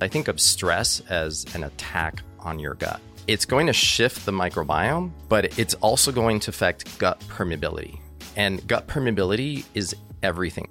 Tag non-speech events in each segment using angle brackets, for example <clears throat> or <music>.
I think of stress as an attack on your gut. It's going to shift the microbiome, but it's also going to affect gut permeability. And gut permeability is everything.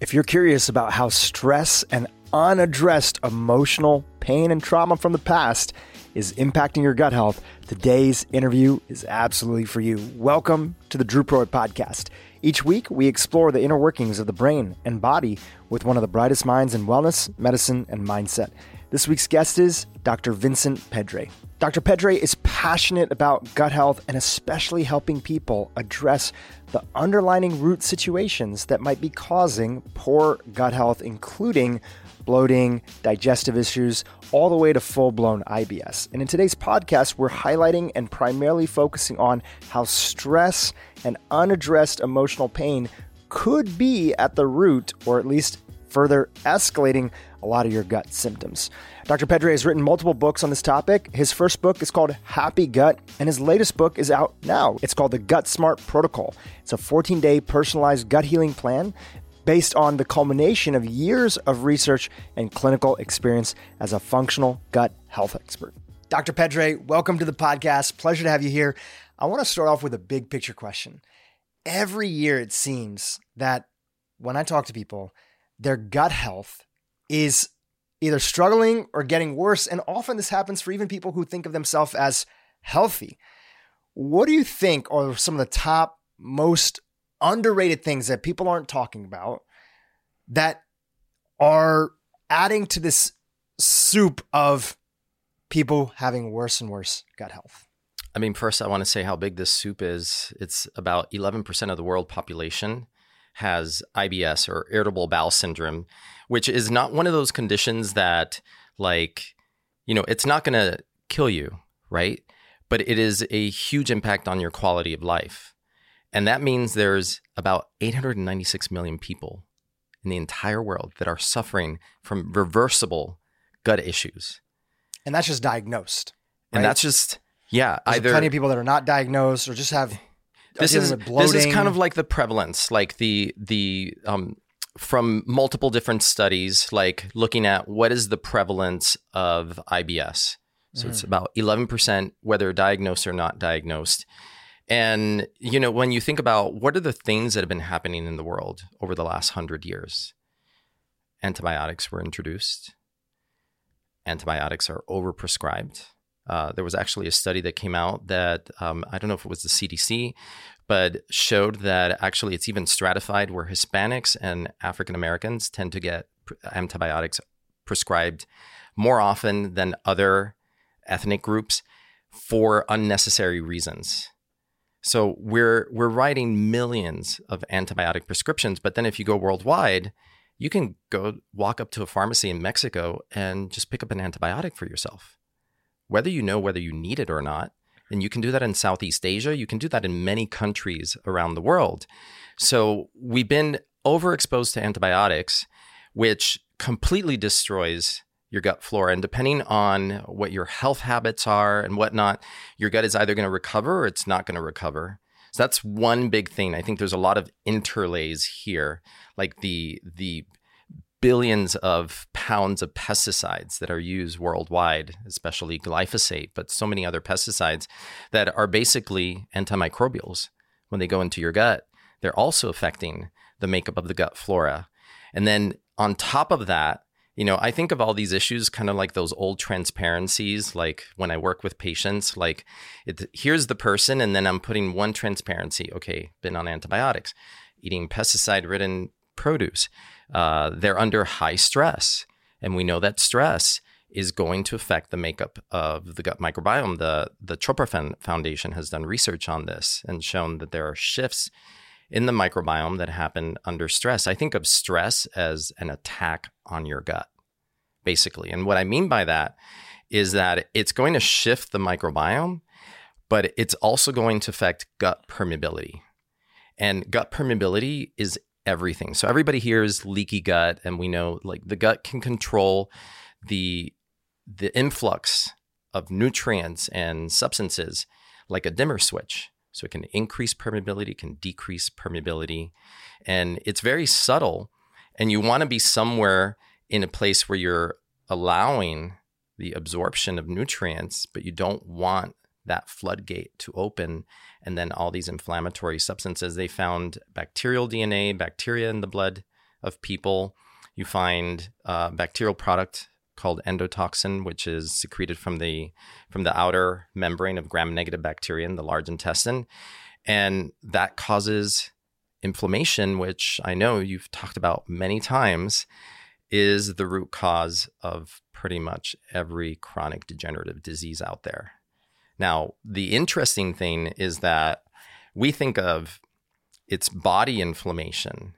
If you're curious about how stress and unaddressed emotional pain and trauma from the past is impacting your gut health, today's interview is absolutely for you. Welcome to the Dhru Purohit Podcast. Each week, we explore the inner workings of the brain and body with one of the brightest minds in wellness, medicine, and mindset. This week's guest is Dr. Vincent Pedre. Dr. Pedre is passionate about gut health and especially helping people address the underlying root situations that might be causing poor gut health, including bloating, digestive issues, all the way to full blown IBS. And in today's podcast, we're highlighting and primarily focusing on how stress and unaddressed emotional pain could be at the root, or at least further escalating a lot of your gut symptoms. Dr. Pedre has written multiple books on this topic. His first book is called Happy Gut, and his latest book is out now. It's called The GutSMART Protocol. It's a 14 day personalized gut healing plan based on the culmination of years of research and clinical experience as a functional gut health expert. Dr. Pedre, welcome to the podcast. Pleasure to have you here. I want to start off with a big picture question. Every year, it seems that when I talk to people, their gut health is either struggling or getting worse. And often this happens for even people who think of themselves as healthy. What do you think are some of the top most underrated things that people aren't talking about that are adding to this soup of people having worse and worse gut health? I mean, first, I want to say how big this soup is. It's about 11% of the world population has IBS or irritable bowel syndrome, which is not one of those conditions that, like, you know, it's not going to kill you, right? But it is a huge impact on your quality of life. And that means there's about 896 million people in the entire world that are suffering from reversible gut issues. And that's just diagnosed. Right? And that's just, yeah. There's either plenty of people that are not diagnosed or just have this is this is kind of like the prevalence, like the the um, from multiple different studies, like looking at what is the prevalence of IBS. So mm. it's about 11%, whether diagnosed or not diagnosed. And, you know, when you think about what are the things that have been happening in the world over the last hundred years, antibiotics were introduced, antibiotics are overprescribed. Uh, there was actually a study that came out that um, I don't know if it was the CDC, but showed that actually it's even stratified where Hispanics and African Americans tend to get antibiotics prescribed more often than other ethnic groups for unnecessary reasons. So we're we're writing millions of antibiotic prescriptions, but then if you go worldwide, you can go walk up to a pharmacy in Mexico and just pick up an antibiotic for yourself. Whether you know whether you need it or not, and you can do that in Southeast Asia, you can do that in many countries around the world. So we've been overexposed to antibiotics, which completely destroys your gut flora. And depending on what your health habits are and whatnot, your gut is either going to recover or it's not going to recover. So that's one big thing. I think there's a lot of interlays here, like the the billions of pounds of pesticides that are used worldwide, especially glyphosate, but so many other pesticides that are basically antimicrobials. When they go into your gut, they're also affecting the makeup of the gut flora. And then on top of that, you know, I think of all these issues kind of like those old transparencies, like when I work with patients, like it, here's the person, and then I'm putting one transparency. Okay, been on antibiotics, eating pesticide ridden produce. Uh, they're under high stress. And we know that stress is going to affect the makeup of the gut microbiome. The, the Chopra Foundation has done research on this and shown that there are shifts in the microbiome that happen under stress. I think of stress as an attack on your gut, basically. And what I mean by that is that it's going to shift the microbiome, but it's also going to affect gut permeability. And gut permeability is everything. So everybody here is leaky gut, and we know like the gut can control the the influx of nutrients and substances like a dimmer switch. So it can increase permeability, it can decrease permeability. And it's very subtle. And you want to be somewhere in a place where you're allowing the absorption of nutrients, but you don't want that floodgate to open and then all these inflammatory substances. They found bacterial DNA, bacteria in the blood of people. You find a bacterial product called endotoxin, which is secreted from the from the outer membrane of gram-negative bacteria in the large intestine, and that causes inflammation, which I know you've talked about many times, is the root cause of pretty much every chronic degenerative disease out there. Now, the interesting thing is that we think of it's body inflammation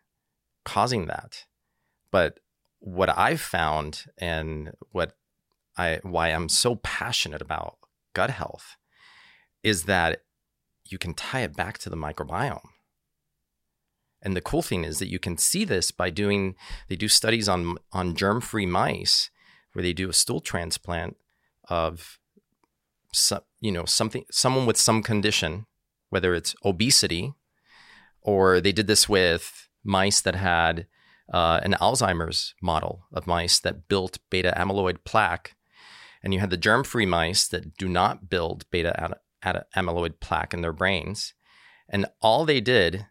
causing that. But what I've found and what I why I'm so passionate about gut health is that you can tie it back to the microbiome. And the cool thing is that you can see this by doing they do studies on on germ-free mice where they do a stool transplant of some, you know something someone with some condition whether it's obesity or they did this with mice that had uh, an Alzheimer's model of mice that built beta amyloid plaque and you had the germ-free mice that do not build beta amyloid plaque in their brains and all they did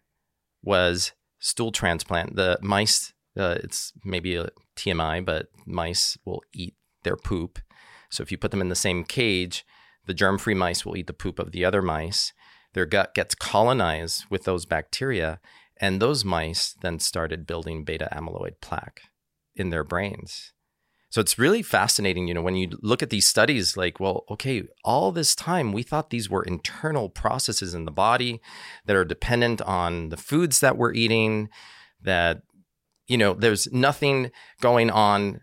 was stool transplant. The mice, uh, it's maybe a TMI, but mice will eat their poop. So if you put them in the same cage, the germ free mice will eat the poop of the other mice. Their gut gets colonized with those bacteria, and those mice then started building beta amyloid plaque in their brains. So it's really fascinating, you know, when you look at these studies, like, well, okay, all this time we thought these were internal processes in the body that are dependent on the foods that we're eating, that, you know, there's nothing going on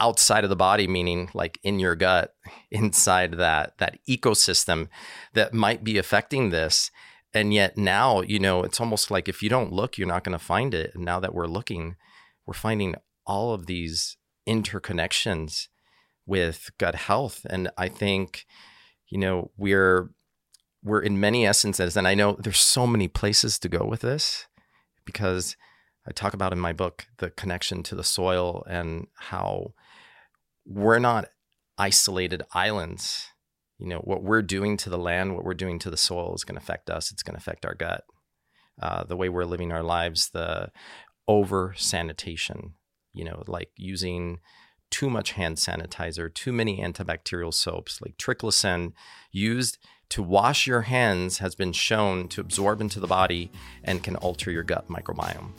outside of the body, meaning like in your gut, <laughs> inside that that ecosystem that might be affecting this. And yet now, you know, it's almost like if you don't look, you're not going to find it. And now that we're looking, we're finding all of these interconnections with gut health. And I think, you know, we're we're in many essences, and I know there's so many places to go with this because I talk about in my book the connection to the soil and how we're not isolated islands. You know, what we're doing to the land, what we're doing to the soil is going to affect us. It's going to affect our gut. Uh, the way we're living our lives, the over sanitation, you know, like using too much hand sanitizer, too many antibacterial soaps, like triclosan used to wash your hands has been shown to absorb into the body and can alter your gut microbiome.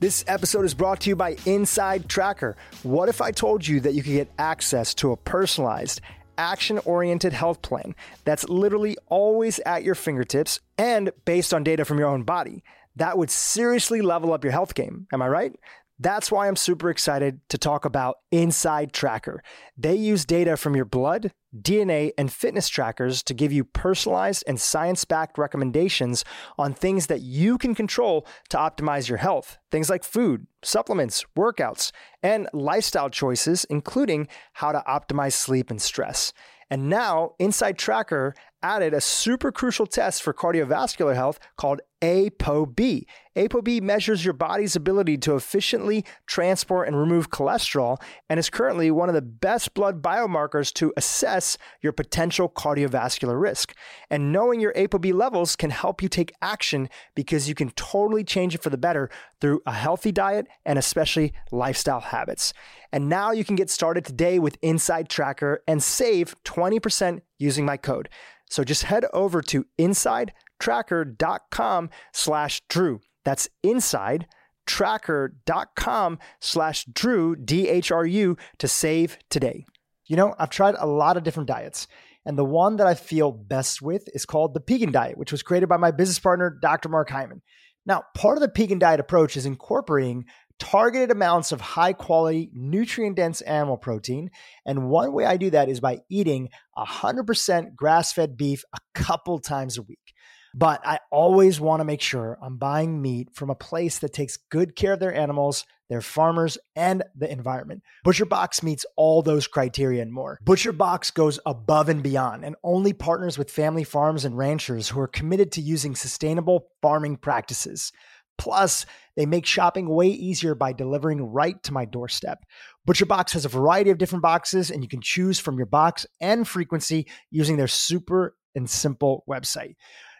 This episode is brought to you by InsideTracker. What if I told you that you could get access to a personalized, action oriented health plan that's literally always at your fingertips and based on data from your own body? That would seriously level up your health game. Am I right? That's why I'm super excited to talk about InsideTracker. They use data from your blood, DNA, and fitness trackers to give you personalized and science backed recommendations on things that you can control to optimize your health. Things like food, supplements, workouts, and lifestyle choices, including how to optimize sleep and stress. And now, InsideTracker added a super crucial test for cardiovascular health called ApoB. ApoB measures your body's ability to efficiently transport and remove cholesterol and is currently one of the best blood biomarkers to assess your potential cardiovascular risk. And knowing your ApoB levels can help you take action because you can totally change it for the better through a healthy diet and especially lifestyle habits. And now you can get started today with InsideTracker and save 20% using my code. So just head over to insidetracker.com slash Dhru. That's insidetracker.com slash Dhru, D-H-R-U, to save today. You know, I've tried a lot of different diets, and the one that I feel best with is called the Pegan Diet, which was created by my business partner, Dr. Mark Hyman. Now, part of the Pegan Diet approach is incorporating targeted amounts of high quality, nutrient dense animal protein. And one way I do that is by eating 100% grass fed beef a couple times a week. But I always want to make sure I'm buying meat from a place that takes good care of their animals, their farmers, and the environment. ButcherBox meets all those criteria and more. ButcherBox goes above and beyond and only partners with family farms and ranchers who are committed to using sustainable farming practices. Plus, They make shopping way easier by delivering right to my doorstep. ButcherBox has a variety of different boxes, and you can choose from your box and frequency using their super and simple website.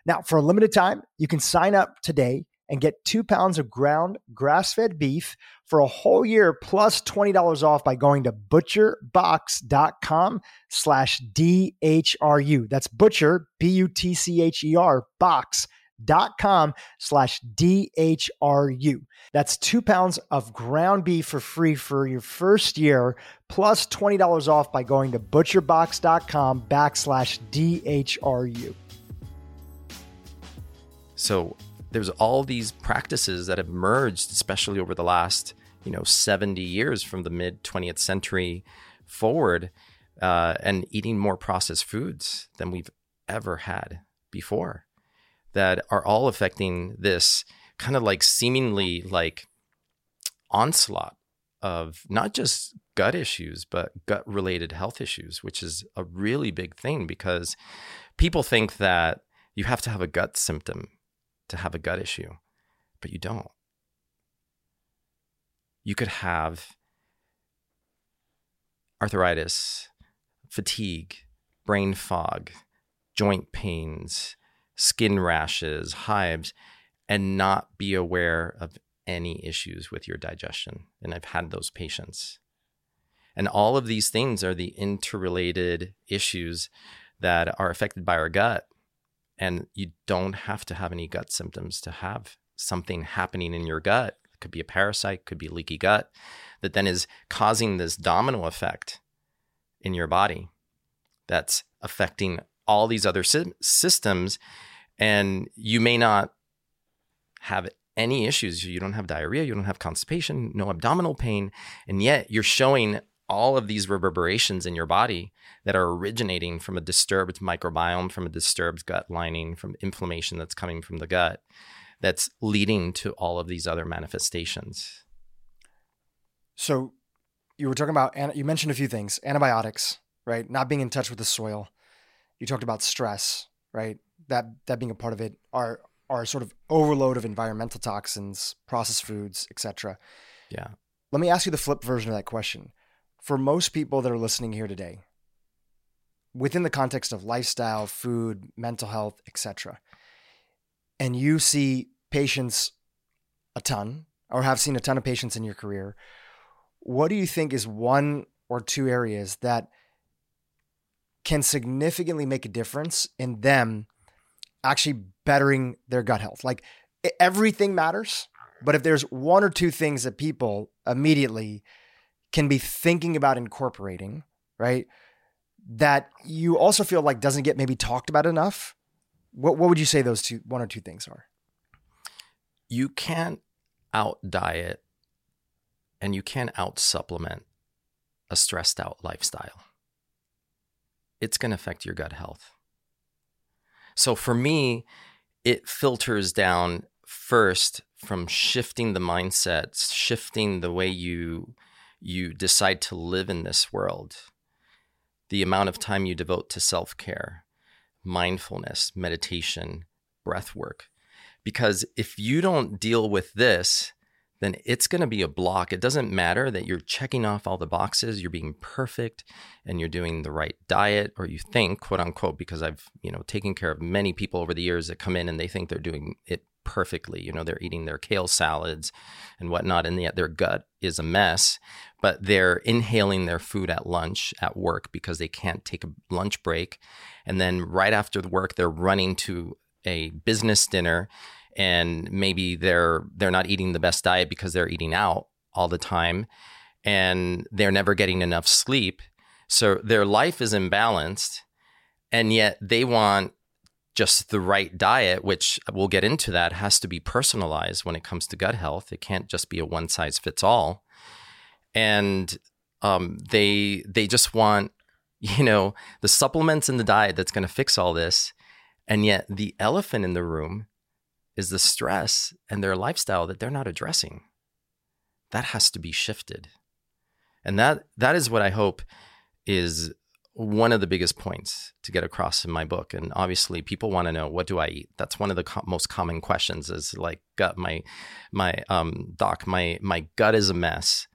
Now, for a limited time, you can sign up today and get two pounds of ground grass fed beef for a whole year plus $20 off by going to butcherbox.com slash DHRU. That's butcher, B U T C H E R, box dot com slash DHRU. That's two pounds of ground beef for free for your first year, plus $20 off by going to butcherbox.com backslash DHRU. So there's all these practices that have merged, especially over the last, you know, 70 years from the mid 20th century forward, uh, and eating more processed foods than we've ever had before that are all affecting this kind of like seemingly like onslaught of not just gut issues, but gut related health issues, which is a really big thing because people think that you have to have a gut symptom to have a gut issue, but you don't. You could have arthritis, fatigue, brain fog, joint pains, skin rashes, hives, and not be aware of any issues with your digestion. And I've had those patients. And all of these things are the interrelated issues that are affected by our gut. And you don't have to have any gut symptoms to have something happening in your gut. It could be a parasite, could be leaky gut, that then is causing this domino effect in your body that's affecting all these other sy- systems and you may not have any issues. You don't have diarrhea you don't have constipation no abdominal pain and yet you're showing all of these reverberations in your body that are originating from a disturbed microbiome from a disturbed gut lining from inflammation that's coming from the gut that's leading to all of these other manifestations. So you were talking about you mentioned a few things antibiotics right? Not being in touch with the soil you talked about stress, right? That that being a part of it, our our sort of overload of environmental toxins, processed foods, etc. Yeah. Let me ask you the flip version of that question. For most people that are listening here today, within the context of lifestyle, food, mental health, etc., and you see patients a ton or have seen a ton of patients in your career, what do you think is one or two areas that can significantly make a difference in them actually bettering their gut health. Like everything matters, but if there's one or two things that people immediately can be thinking about incorporating, right? That you also feel like doesn't get maybe talked about enough. What what would you say those two one or two things are? You can't out diet and you can't out supplement a stressed out lifestyle it's going to affect your gut health. So for me, it filters down first from shifting the mindset, shifting the way you you decide to live in this world. The amount of time you devote to self-care, mindfulness, meditation, breath work. Because if you don't deal with this, then it's going to be a block. It doesn't matter that you're checking off all the boxes, you're being perfect and you're doing the right diet or you think, quote unquote, because I've, you know, taken care of many people over the years that come in and they think they're doing it perfectly. You know, they're eating their kale salads and whatnot, and yet their gut is a mess, but they're inhaling their food at lunch at work because they can't take a lunch break. And then right after the work, they're running to a business dinner and maybe they're they're not eating the best diet because they're eating out all the time and they're never getting enough sleep. So their life is imbalanced and yet they want just the right diet which we'll get into that has to be personalized when it comes to gut health. It can't just be a one size fits all. And um, they they just want <laughs> you know the supplements in the diet that's going to fix all this and yet the elephant in the room is the stress and their lifestyle that they're not addressing. That has to be shifted. And that that is what I hope is one of the biggest points to get across in my book and obviously people want to know what do i eat that's one of the co- most common questions is like gut my my um doc my my gut is a mess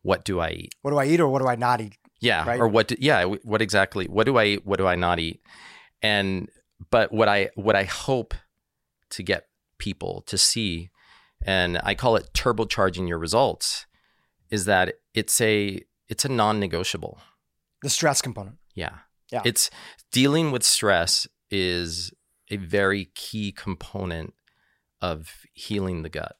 what do i eat what do i eat or what do i not eat yeah right? or what do, yeah what exactly what do i eat what do i not eat and but what i what i hope to get people to see and i call it turbocharging your results is that it's a it's a non-negotiable the stress component. Yeah. Yeah. It's dealing with stress is a very key component of healing the gut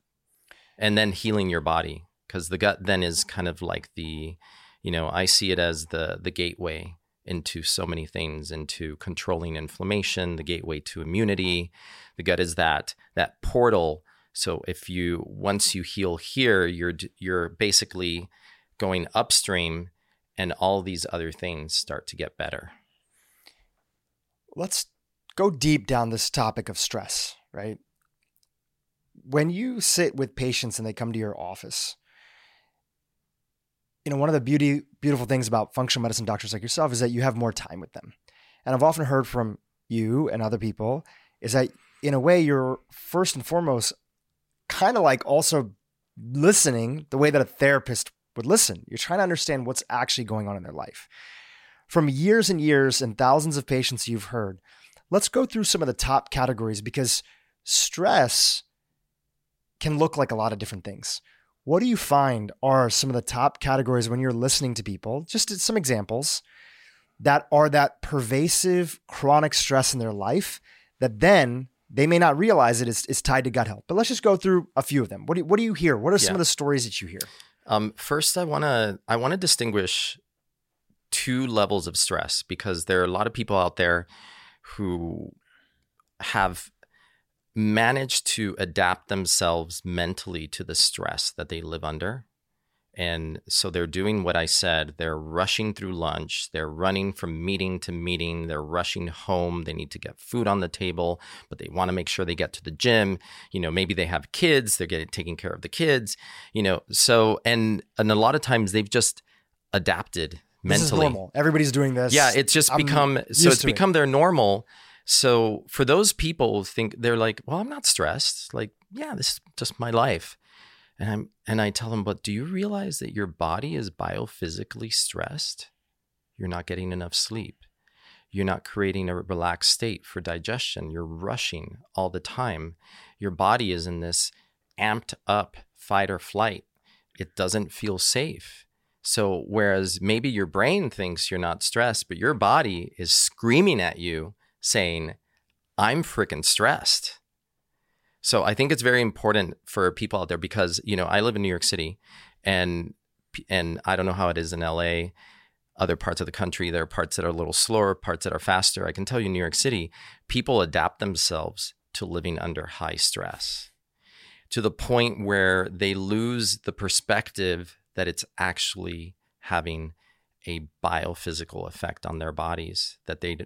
and then healing your body because the gut then is kind of like the you know i see it as the the gateway into so many things into controlling inflammation the gateway to immunity the gut is that that portal so if you once you heal here you're you're basically going upstream and all these other things start to get better. Let's go deep down this topic of stress, right? When you sit with patients and they come to your office, you know, one of the beauty beautiful things about functional medicine doctors like yourself is that you have more time with them. And I've often heard from you and other people is that in a way you're first and foremost kind of like also listening the way that a therapist would listen. You're trying to understand what's actually going on in their life. From years and years and thousands of patients you've heard, let's go through some of the top categories because stress can look like a lot of different things. What do you find are some of the top categories when you're listening to people? Just some examples that are that pervasive chronic stress in their life that then they may not realize it is, is tied to gut health. But let's just go through a few of them. What do, what do you hear? What are some yeah. of the stories that you hear? Um, first, I want to I want to distinguish two levels of stress because there are a lot of people out there who have managed to adapt themselves mentally to the stress that they live under. And so they're doing what I said. They're rushing through lunch. They're running from meeting to meeting. They're rushing home. They need to get food on the table, but they want to make sure they get to the gym. You know, maybe they have kids. They're getting taking care of the kids. You know, so and and a lot of times they've just adapted mentally. This is normal. Everybody's doing this. Yeah, it's just I'm become so it's become it. their normal. So for those people, think they're like, well, I'm not stressed. Like, yeah, this is just my life. And I'm and I tell them, but do you realize that your body is biophysically stressed? You're not getting enough sleep. You're not creating a relaxed state for digestion. You're rushing all the time. Your body is in this amped up fight or flight. It doesn't feel safe. So, whereas maybe your brain thinks you're not stressed, but your body is screaming at you saying, I'm freaking stressed. So I think it's very important for people out there because you know I live in New York City, and and I don't know how it is in LA, other parts of the country. There are parts that are a little slower, parts that are faster. I can tell you, New York City, people adapt themselves to living under high stress, to the point where they lose the perspective that it's actually having a biophysical effect on their bodies that they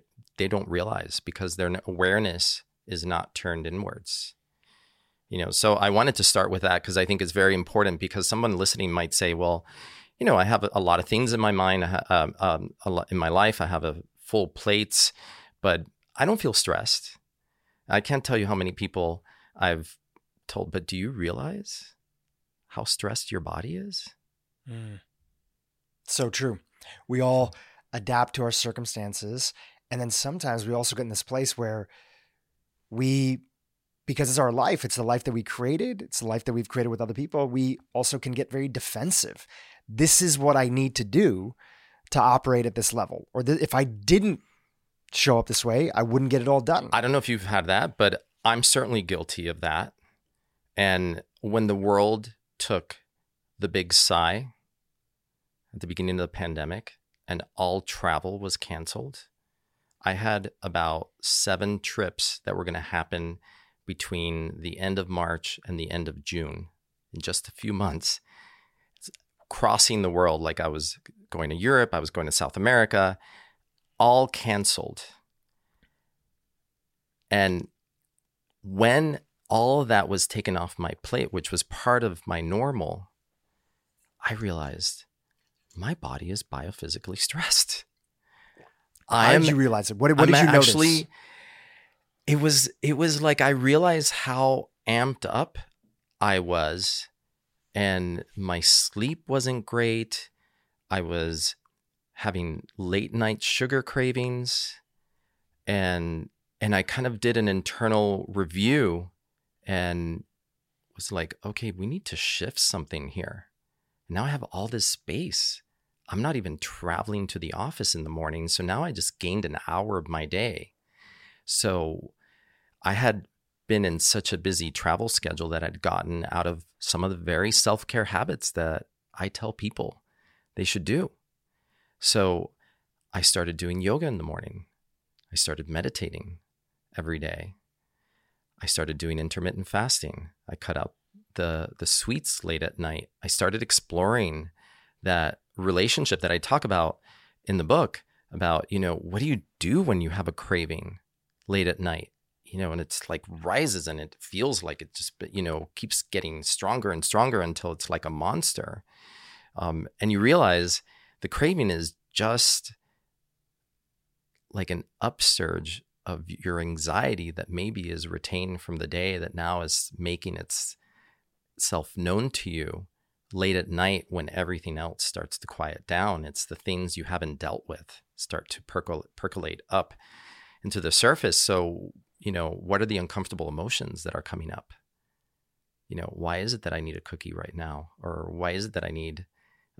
they don't realize because their awareness is not turned inwards. You know so i wanted to start with that because i think it's very important because someone listening might say well you know i have a, lot of things in my mind. Um, um, lot in my life. I have a full plates but i don't feel stressed. I can't tell you how many people i've told but do you realize how stressed your body is? Mm. so true. We all adapt to our circumstances and then sometimes we also get in this place where we because it's our life. It's the life that we created. It's the life that we've created with other people. We also can get very defensive. This is what I need to do to operate at this level. Or th- if I didn't show up this way, I wouldn't get it all done. I don't know if you've had that, but I'm certainly guilty of that. And when the world took the big sigh at the beginning of the pandemic and all travel was canceled, I had about seven trips that were going to happen between the end of March and the end of June in just a few months, crossing the world like I was going to Europe, I was going to South America, all canceled. And when all that was taken off my plate, which was part of my normal, I realized my body is biophysically <laughs> stressed. How did you realize it? What, what did I'm you notice? Actually, it was it was like I realized how amped up I was, and my sleep wasn't great. I was having late night sugar cravings, and and I kind of did an internal review, and was like, okay, we need to shift something here. Now I have all this space. I'm not even traveling to the office in the morning. So now I just gained an hour of my day. So I had been in such a busy travel schedule that I'd gotten out of some of the very self care habits that I tell people they should do. So I started doing yoga in the morning. I started meditating every day. I started doing intermittent fasting. I cut out the the sweets late at night. I started exploring that relationship that I talk about in the book about, you know, what do you do when you have a craving late at night? You know, and it's like rises and it feels like it just, you know, keeps getting stronger and stronger until it's like a monster. Um, and you realize the craving is just like an upsurge of your anxiety that maybe is retained from the day that now is making itself known to you late at night when everything else starts to quiet down. It's the things you haven't dealt with start to percol- percolate up into the surface. So, you know, what are the uncomfortable emotions that are coming up? You know, why is it that I need a cookie right now? Or why is it that I need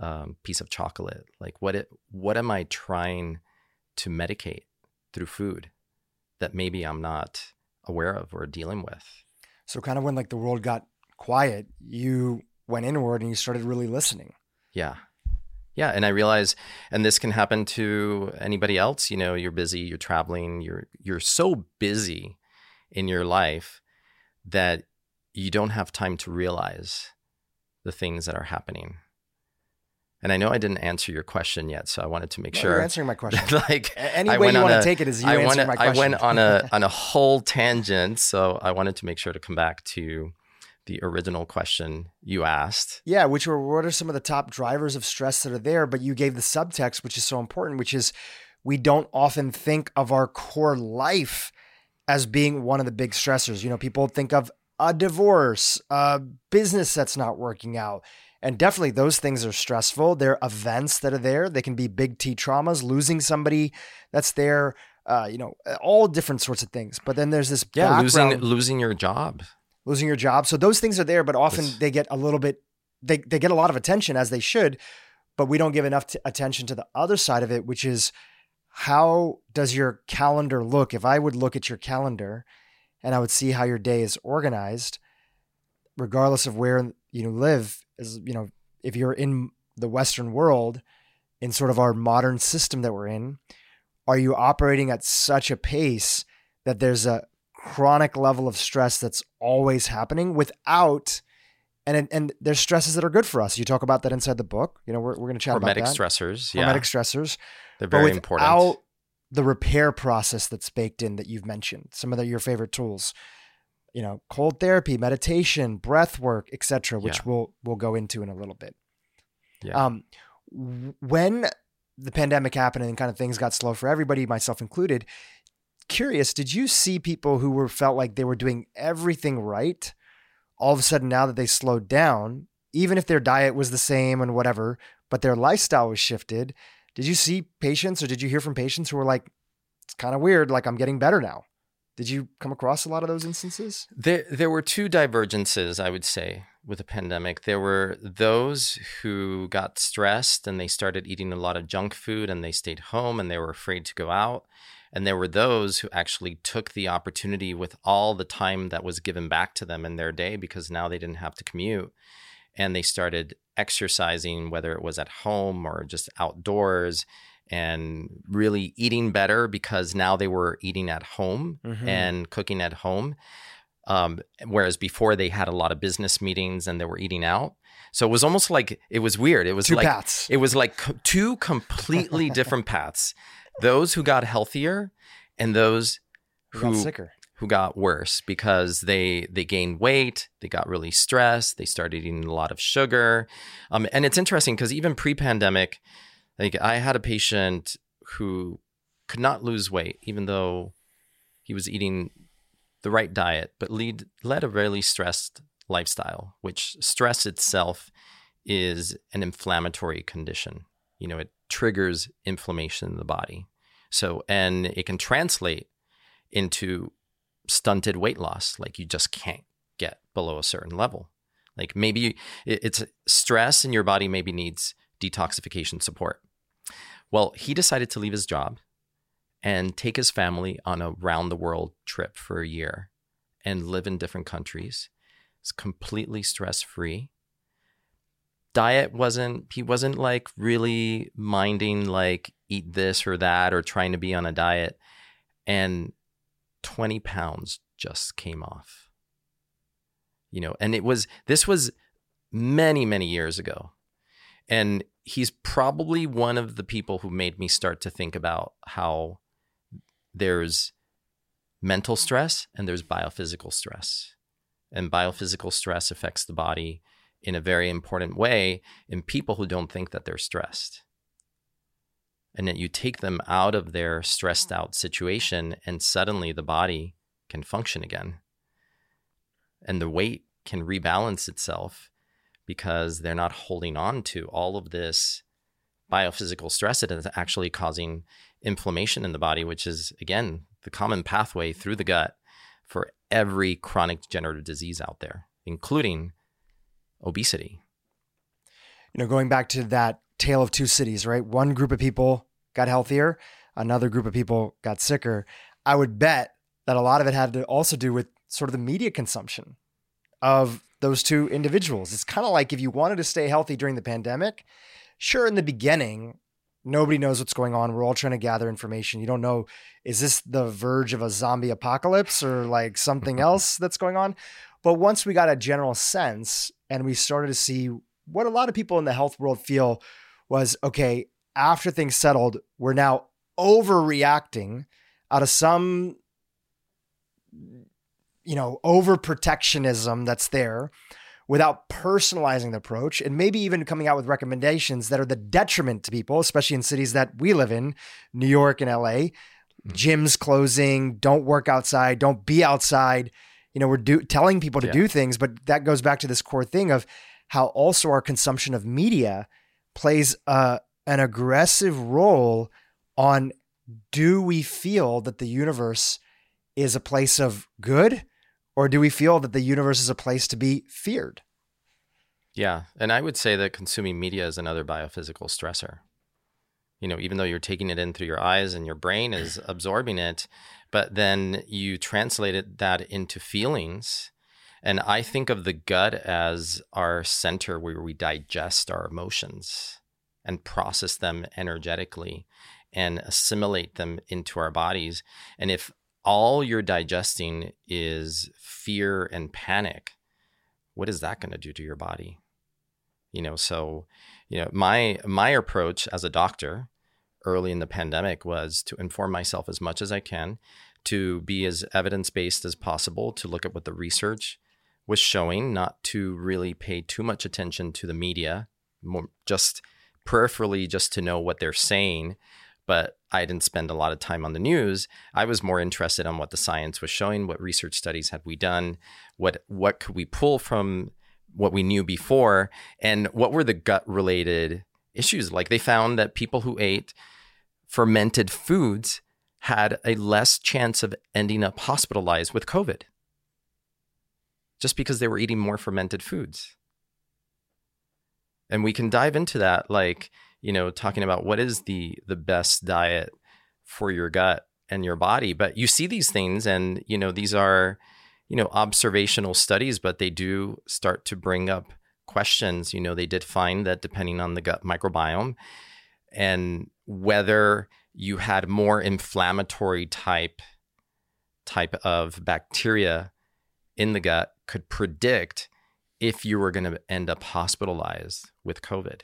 a um, piece of chocolate? Like, what, it, what am I trying to medicate through food that maybe I'm not aware of or dealing with? So, kind of when like the world got quiet, you went inward and you started really listening. Yeah. Yeah. And I realize, and this can happen to anybody else, you know, you're busy, you're traveling, you're you're so busy in your life that you don't have time to realize the things that are happening. And I know I didn't answer your question yet, so I wanted to make no, sure. You're answering my question. <laughs> like any way you want to take it is you I answering went, my question. I went on a <laughs> on a whole tangent, so I wanted to make sure to come back to the original question you asked. Yeah, which were what are some of the top drivers of stress that are there? But you gave the subtext, which is so important, which is we don't often think of our core life as being one of the big stressors. You know, people think of a divorce, a business that's not working out. And definitely those things are stressful. They're events that are there. They can be big T traumas, losing somebody that's there, uh, you know, all different sorts of things. But then there's this yeah, losing losing your job losing your job. So those things are there, but often yes. they get a little bit, they, they get a lot of attention as they should, but we don't give enough t- attention to the other side of it, which is how does your calendar look? If I would look at your calendar and I would see how your day is organized, regardless of where you live, is, you know, if you're in the Western world, in sort of our modern system that we're in, are you operating at such a pace that there's a chronic level of stress that's always happening without and and there's stresses that are good for us. You talk about that inside the book. You know, we're, we're going to chat Hormetic about that. stressors. Yeah. Hormetic stressors. They're very important. the repair process that's baked in that you've mentioned, some of the, your favorite tools, you know, cold therapy, meditation, breath work, etc., which yeah. we'll we'll go into in a little bit. Yeah. Um, when the pandemic happened and kind of things got slow for everybody, myself included, curious, did you see people who were felt like they were doing everything right? All of a sudden, now that they slowed down, even if their diet was the same and whatever, but their lifestyle was shifted, did you see patients or did you hear from patients who were like, it's kind of weird, like I'm getting better now? Did you come across a lot of those instances? There, there were two divergences, I would say, with the pandemic. There were those who got stressed and they started eating a lot of junk food and they stayed home and they were afraid to go out. And there were those who actually took the opportunity with all the time that was given back to them in their day because now they didn't have to commute. And they started exercising, whether it was at home or just outdoors, and really eating better because now they were eating at home mm-hmm. and cooking at home. Um, whereas before they had a lot of business meetings and they were eating out. So it was almost like it was weird. It was two like paths. it was like co- two completely different paths those who got healthier and those who, got sicker who got worse because they they gained weight, they got really stressed, they started eating a lot of sugar, um, and it's interesting because even pre-pandemic, like I had a patient who could not lose weight, even though he was eating the right diet, but lead, led a really stressed lifestyle, which stress itself is an inflammatory condition. You know, it triggers inflammation in the body. So, and it can translate into stunted weight loss. Like you just can't get below a certain level. Like maybe it's stress and your body maybe needs detoxification support. Well, he decided to leave his job and take his family on a round the world trip for a year and live in different countries. It's completely stress free. Diet wasn't, he wasn't like really minding like eat this or that or trying to be on a diet. And 20 pounds just came off. You know, and it was, this was many, many years ago. And he's probably one of the people who made me start to think about how there's mental stress and there's biophysical stress. And biophysical stress affects the body in a very important way in people who don't think that they're stressed. And that you take them out of their stressed mm. out situation, and suddenly the body can function again. And the weight can rebalance itself because they're not holding on to all of this biophysical stress that is actually causing inflammation in the body, which is, again, the common pathway through the gut for every chronic degenerative disease out there, including obesity. You know, going back to that tale of two cities, right? One group of people got healthier, another group of people got sicker. I would bet that a lot of it had to also do with sort of the media consumption of those two individuals. It's kind of like if you wanted to stay healthy during the pandemic, sure, in the beginning, nobody knows what's going on. We're all trying to gather information. You don't know, is this the verge of a zombie apocalypse or like something <laughs> else that's going on? But once we got a general sense and we started to see what a lot of people in the health world feel was okay, after things settled, we're now overreacting out of some you know, overprotectionism that's there without personalizing the approach and maybe even coming out with recommendations that are the detriment to people, especially in cities that we live in, New York and LA. Mm-hmm. Gyms closing, don't work outside, don't be outside. You know, we're do- telling people to yeah. do things, but that goes back to this core thing of how also our consumption of media plays uh, an aggressive role on do we feel that the universe is a place of good or do we feel that the universe is a place to be feared? Yeah. And I would say that consuming media is another biophysical stressor. You know, even though you're taking it in through your eyes and your brain is <clears throat> absorbing it, but then you translate it that into feelings. And I think of the gut as our center where we digest our emotions and process them energetically and assimilate them into our bodies. And if all you're digesting is fear and panic, what is that going to do to your body? You know, so, you know, my my approach as a doctor early in the pandemic was to inform myself as much as I can, to be as evidence-based as possible, to look at what the research was showing, not to really pay too much attention to the media, more just peripherally just to know what they're saying but I didn't spend a lot of time on the news. I was more interested on what the science was showing, what research studies had we done, what what could we pull from what we knew before, and what were the gut related issues. Like they found that people who ate fermented foods had a less chance of ending up hospitalized with COVID just because they were eating more fermented foods. And we can dive into that like you know, talking about what is the the best diet for your gut and your body. But you see these things, and you know, these are you know observational studies, but they do start to bring up questions. You know, they did find that depending on the gut microbiome and whether you had more inflammatory type type of bacteria in the gut could predict if you were going to end up hospitalized with COVID.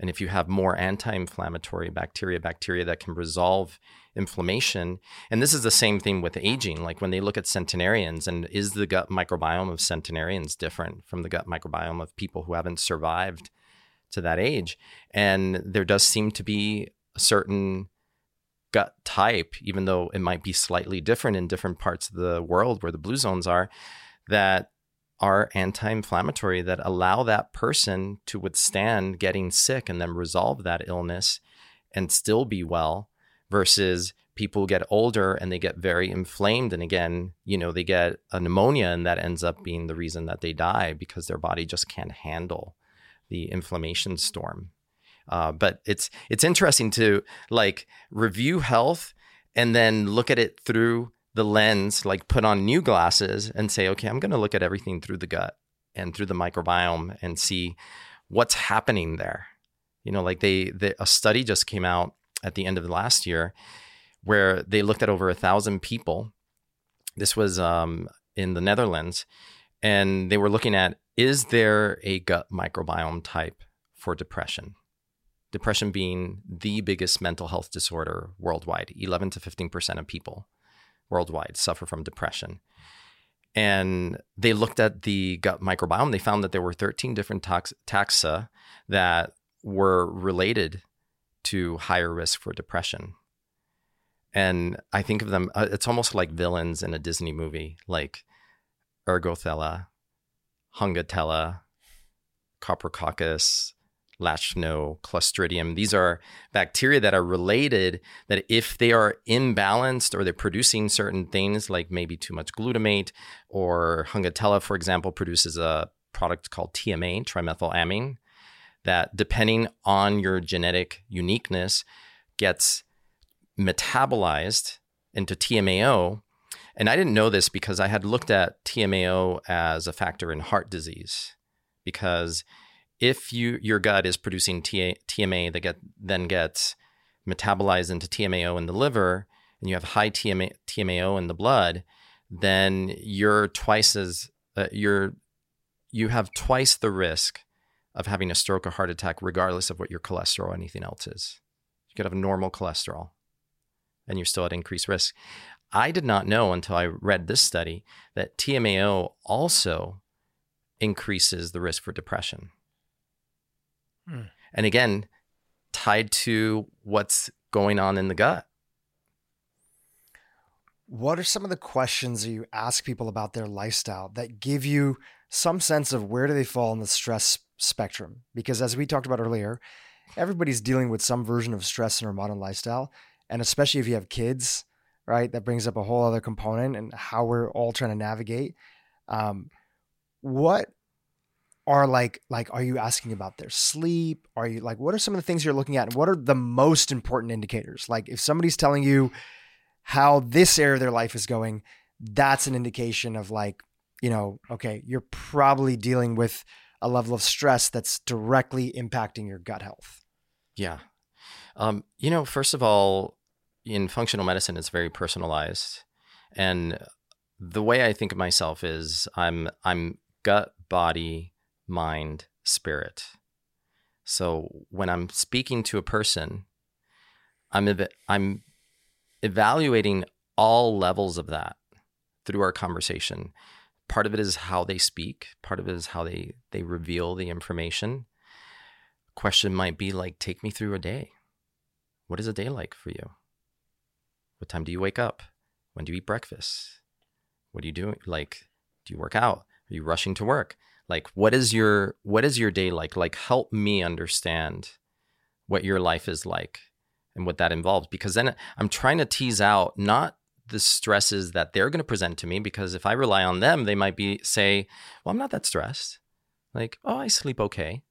And if you have more anti inflammatory bacteria, bacteria that can resolve inflammation, and this is the same thing with aging, like when they look at centenarians, and is the gut microbiome of centenarians different from the gut microbiome of people who haven't survived to that age? And there does seem to be a certain gut type, even though it might be slightly different in different parts of the world where the blue zones are, that are anti inflammatory that allow that person to withstand getting sick and then resolve that illness and still be well versus people get older and they get very inflamed. And again you know they get a pneumonia and that ends up being the reason that they die because their body just can't handle the inflammation storm. Uh, but it's it's interesting to like review health and then look at it through the lens like put on new glasses and say okay i'm going to look at everything through the gut and through the microbiome and see what's happening there you know like they, they a study just came out at the end of last year where they looked at over a thousand people. This was um, in the Netherlands, and they were looking at is there a gut microbiome type for depression? Depression being the biggest mental health disorder worldwide. 11 to 15% of people worldwide suffer from depression. And they looked at the gut microbiome. They found that there were 13 different tox- taxa that were related to higher risk for depression and I think of them. Uh, it's almost like villains in a Disney movie, like Eggerthella, Hungatella, Coprococcus, Lachno, Clostridium. These are bacteria that are related. That if they are imbalanced or they're producing certain things, like maybe too much glutamate, or Hungatella, for example, produces a product called TMA, trimethylamine, that depending on your genetic uniqueness, gets metabolized into TMAO. And I didn't know this because I had looked at TMAO as a factor in heart disease. Because if you your gut is producing TMA that get then gets metabolized into TMAO in the liver, and you have high TMA, TMAO in the blood, then you're twice as uh, you're you have twice the risk of having a stroke or heart attack, regardless of what your cholesterol or anything else is. You could have normal cholesterol and you're still at increased risk. I did not know until I read this study that TMAO also increases the risk for depression. Hmm. And again, tied to what's going on in the gut. What are some of the questions that you ask people about their lifestyle that give you some sense of where do they fall in the stress spectrum? Because as we talked about earlier, everybody's dealing with some version of stress in our modern lifestyle and especially if you have kids, right? That brings up a whole other component and how we're all trying to navigate. Um, what are like like are you asking about their sleep? Are you like what are some of the things you're looking at? And what are the most important indicators? Like if somebody's telling you how this area of their life is going, that's an indication of like, you know, okay, you're probably dealing with a level of stress that's directly impacting your gut health. Yeah. Um, you know, first of all, in functional medicine, it's very personalized, and the way I think of myself is I'm I'm gut, body, mind, spirit. So when I'm speaking to a person, I'm ev- I'm evaluating all levels of that through our conversation. Part of it is how they speak. Part of it is how they they reveal the information. Question might be like, take me through a day. What is a day like for you? What time do you wake up? When do you eat breakfast? What are you doing? Like, do you work out? Are you rushing to work? Like, what is your what is your day like? Like, help me understand what your life is like and what that involves. Because then I'm trying to tease out not the stresses that they're going to present to me. Because if I rely on them, they might be say, "Well, I'm not that stressed." Like, "Oh, I sleep okay."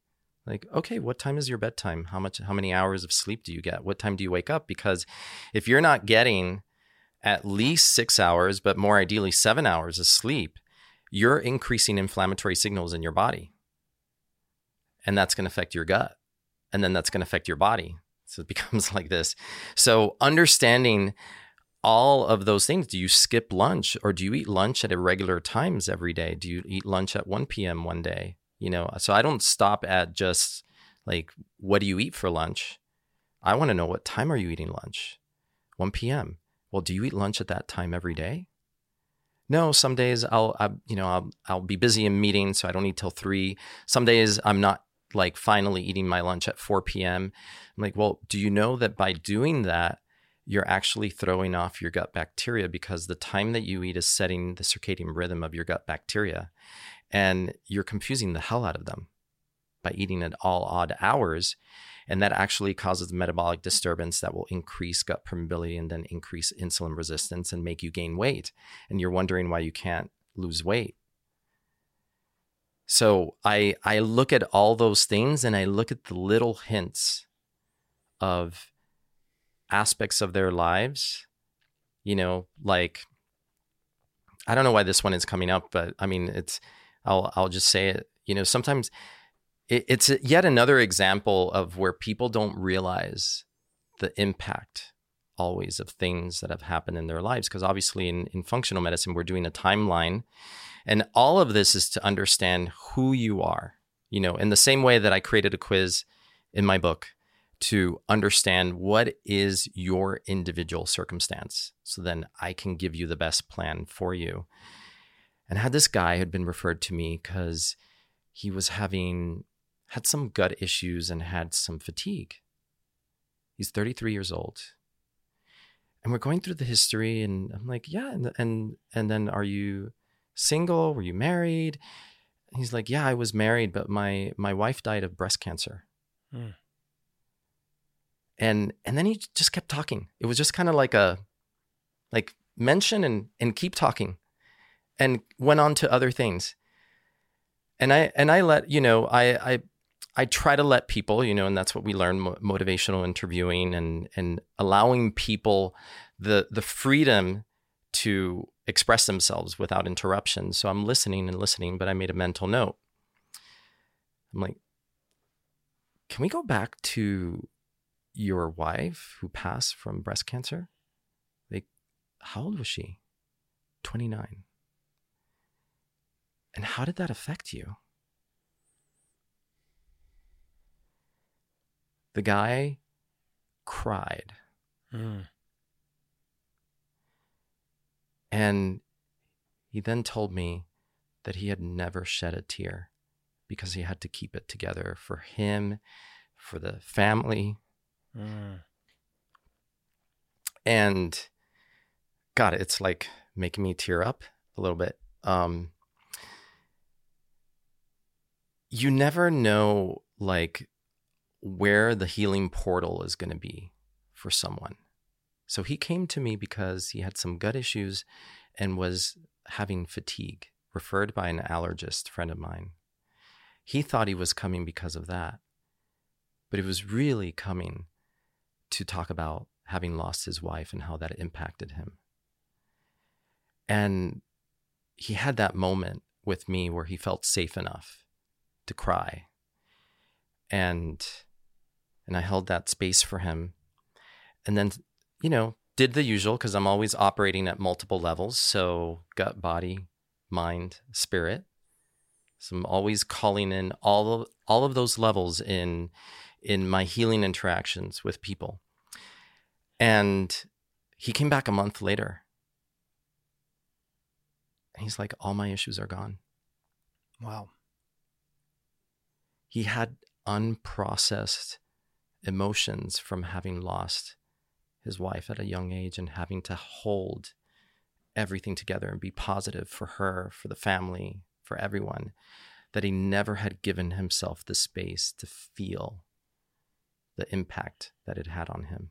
like okay what time is your bedtime how much how many hours of sleep do you get what time do you wake up because if you're not getting at least 6 hours but more ideally 7 hours of sleep you're increasing inflammatory signals in your body. And that's going to affect your gut. And then that's going to affect your body. So it <laughs> becomes like this. So understanding all of those things do you skip lunch or do you eat lunch at irregular times every day? Do you eat lunch at 1 p.m one day? You know so i don't stop at just like what do you eat for lunch? I want to know what time are you eating lunch? 1 p.m well do you eat lunch at that time every day no some days i'll I, you know I'll, I'll be busy in meetings so i don't eat till 3 some days i'm not like finally eating my lunch at 4 p.m i'm like well do you know that by doing that you're actually throwing off your gut bacteria because the time that you eat is setting the circadian rhythm of your gut bacteria. And you're confusing the hell out of them by eating at all odd hours. And that actually causes metabolic mm. disturbance that will increase gut permeability and then increase insulin resistance and make you gain weight. And you're wondering why you can't lose weight. So I I look at all those things and I look at the little hints of aspects of their lives, you know, like I don't know why this one is coming up, but I mean, it's I'll I'll just say it. You know, sometimes it, it's yet another example of where people don't realize the impact always of things that have happened in their lives. Because obviously, in, in functional medicine, we're doing a timeline, and all of this is to understand who you are. You know, in the same way that I created a quiz in my book to understand what is your individual circumstance so then I can give you the best plan for you. And had this guy had been referred to me because he was having had some gut issues and had some fatigue. He's 33 years old. And we're going through the history and I'm like, "Yeah, and and and then are you single? Were you married?" he's like, "Yeah, I was married, but my my wife died of breast cancer." Hmm and and then he just kept talking it was just kind of like a like mention and and keep talking and went on to other things and i and i let you know i i i try to let people you know and that's what we learn motivational interviewing and and allowing people the the freedom to express themselves without interruption so i'm listening and listening but i made a mental note i'm like can we go back to your wife who passed from breast cancer, like, how old was she? 29. And how did that affect you? The guy cried. Mm. And he then told me that he had never shed a tear because he had to keep it together for him, for the family, Mm. And God, it's like making me tear up a little bit. Um, you never know like where the healing portal is going to be for someone. So he came to me because he had some gut issues and was having fatigue, referred by an allergist friend of mine. He thought he was coming because of that, but he was really coming to talk about having lost his wife and how that impacted him. And he had that moment with me where he felt safe enough to cry. And and I held that space for him. And then, you know, did the usual because I'm always operating at multiple levels, so gut, body, mind, spirit. So I'm always calling in all of all of those levels in in my healing interactions with people. And he came back a month later. And he's like, All my issues are gone. Wow. He had unprocessed emotions from having lost his wife at a young age and having to hold everything together and be positive for her, for the family, for everyone, that he never had given himself the space to feel the impact that it had on him.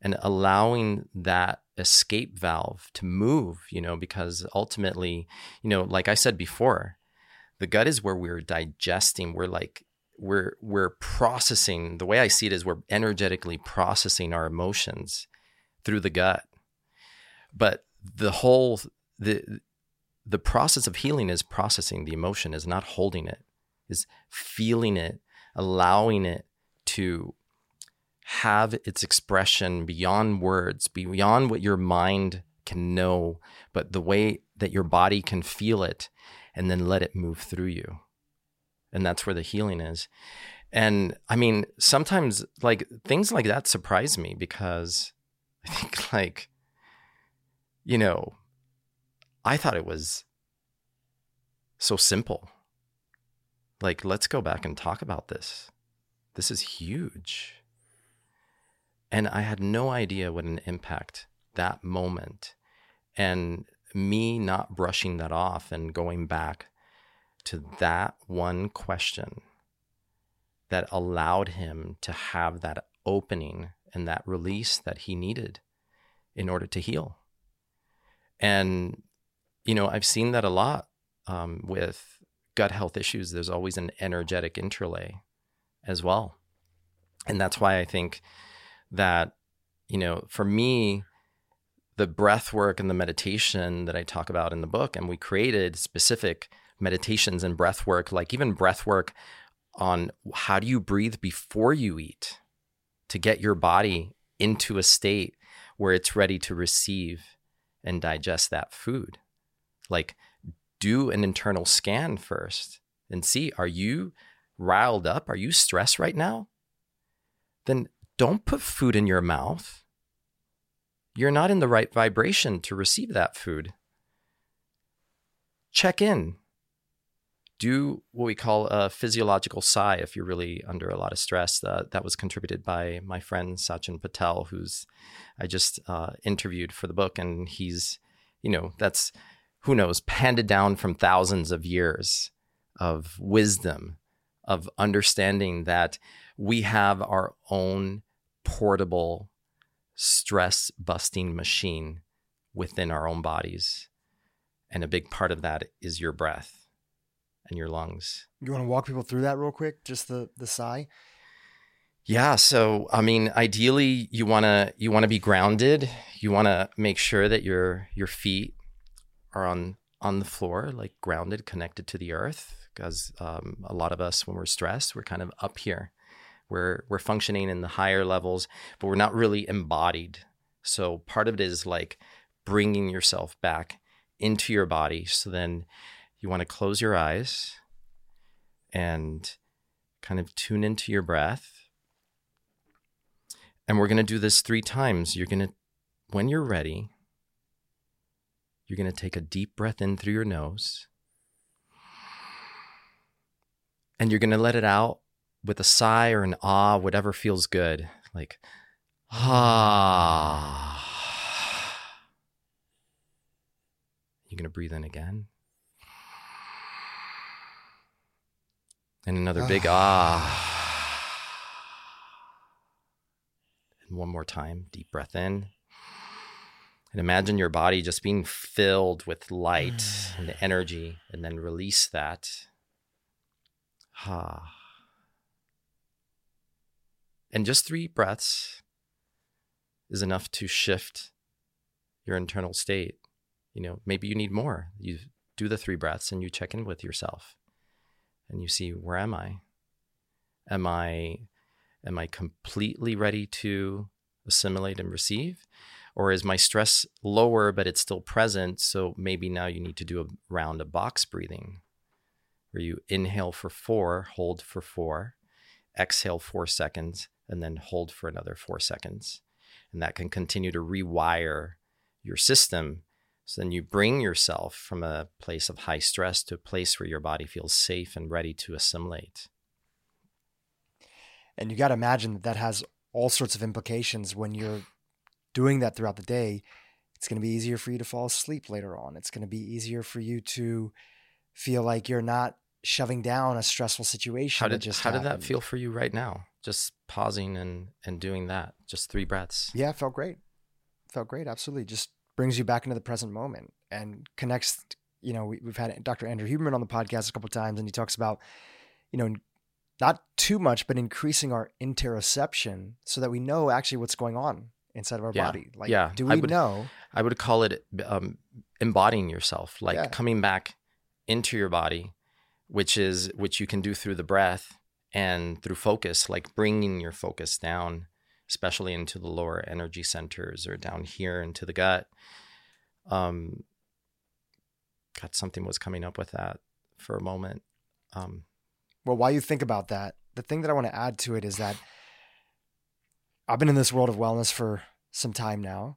And allowing that escape valve to move, you know, because ultimately, you know, like I said before, the gut is where we're digesting, we're like we're we're processing. The way I see it is we're energetically processing our emotions through the gut. But the whole the the process of healing is processing the emotion is not holding it is feeling it allowing it to have its expression beyond words, beyond what your mind can know, but the way that your body can feel it and then let it move through you. And that's where the healing is. And I mean, sometimes like things like that surprise me because <laughs> I think like, you know, I thought it was so simple. Like, let's go back and talk about this. This is huge And I had no idea what an impact that moment and me not brushing that off and going back to that one question that allowed him to have that opening and that release that he needed in order to heal. And, you know, I've seen that a lot um, with gut health issues. There's always an energetic interlay as well. And that's why I think that, you know, for me, the breath work and the meditation that I talk about in the book, and we created specific meditations and breath work, like even breath work on how do you breathe before you eat to get your body into a state where it's ready to receive and digest that food. Like, do an internal scan first and see are you riled up? Are you stressed right now? Then don't put food in your mouth. You're not in the right vibration to receive that food. Check in do what we call a physiological sigh if you're really under a lot of stress. Uh, that was contributed by my friend Sachin Patel, who's I just uh, interviewed for the book, and he's, you know, that's who knows, handed down from thousands of years of wisdom, of understanding that we have our own portable stress busting machine within our own bodies. And a big part of that is your breath and your lungs. You want to walk people through that real quick? Just the the sigh. Yeah, so I mean, ideally, you wanna you wanna be grounded. You wanna make sure that your your feet are on on the floor, like grounded, connected to the earth. Because um, a lot of us, when we're stressed, we're kind of up here. We're we're functioning in the higher levels, but we're not really embodied. So part of it is like bringing yourself back into your body. So then you want to close your eyes and kind of tune into your breath. And we're going to do this three times. You're going to, when you're ready, you're going to take a deep breath in through your nose. And you're going to let it out with a sigh or an ah, whatever feels good. Like, ah. You're going to breathe in again. And another big ah. <sighs> And one more time, deep breath in. And imagine your body just being filled with light <sighs> and energy, and then release that. Ah. <sighs> And just three breaths is enough to shift your internal state. You know, maybe you need more. You do the three breaths and you check in with yourself and you see where am I? Am I am I completely ready to assimilate and receive? Or is my stress lower but it's still present? So maybe now you need to do a round of box breathing where you inhale for four, hold for four, exhale four seconds, and then hold for another four seconds. And that can continue to rewire your system so then you bring yourself from a place of high stress to a place where your body feels safe and ready to assimilate. And you got to imagine that that has all sorts of implications when you're doing that throughout the day. It's going to be easier for you to fall asleep later on. It's going to be easier for you to feel like you're not shoving down a stressful situation. How did just how happened. did that feel for you right now? Just pausing and and doing that, just three breaths. Yeah, felt great. Felt great. Absolutely. Just brings you back into the present moment and connects. You know, we, have had Dr. Andrew Huberman on the podcast a couple times, and he talks about, you know, not too much, but increasing our interoception so that we know actually what's going on inside of our yeah. body. Like, yeah. do we I would, know? I would call it um, embodying yourself, like yeah. coming back into your body, which is which you can do through the breath and through focus, like bringing your focus down especially into the lower energy centers or down here into the gut. Um, something was coming up with that for a moment. Um, well, while you think about that, the thing that I want to add to it is that I've been in this world of wellness for some time now.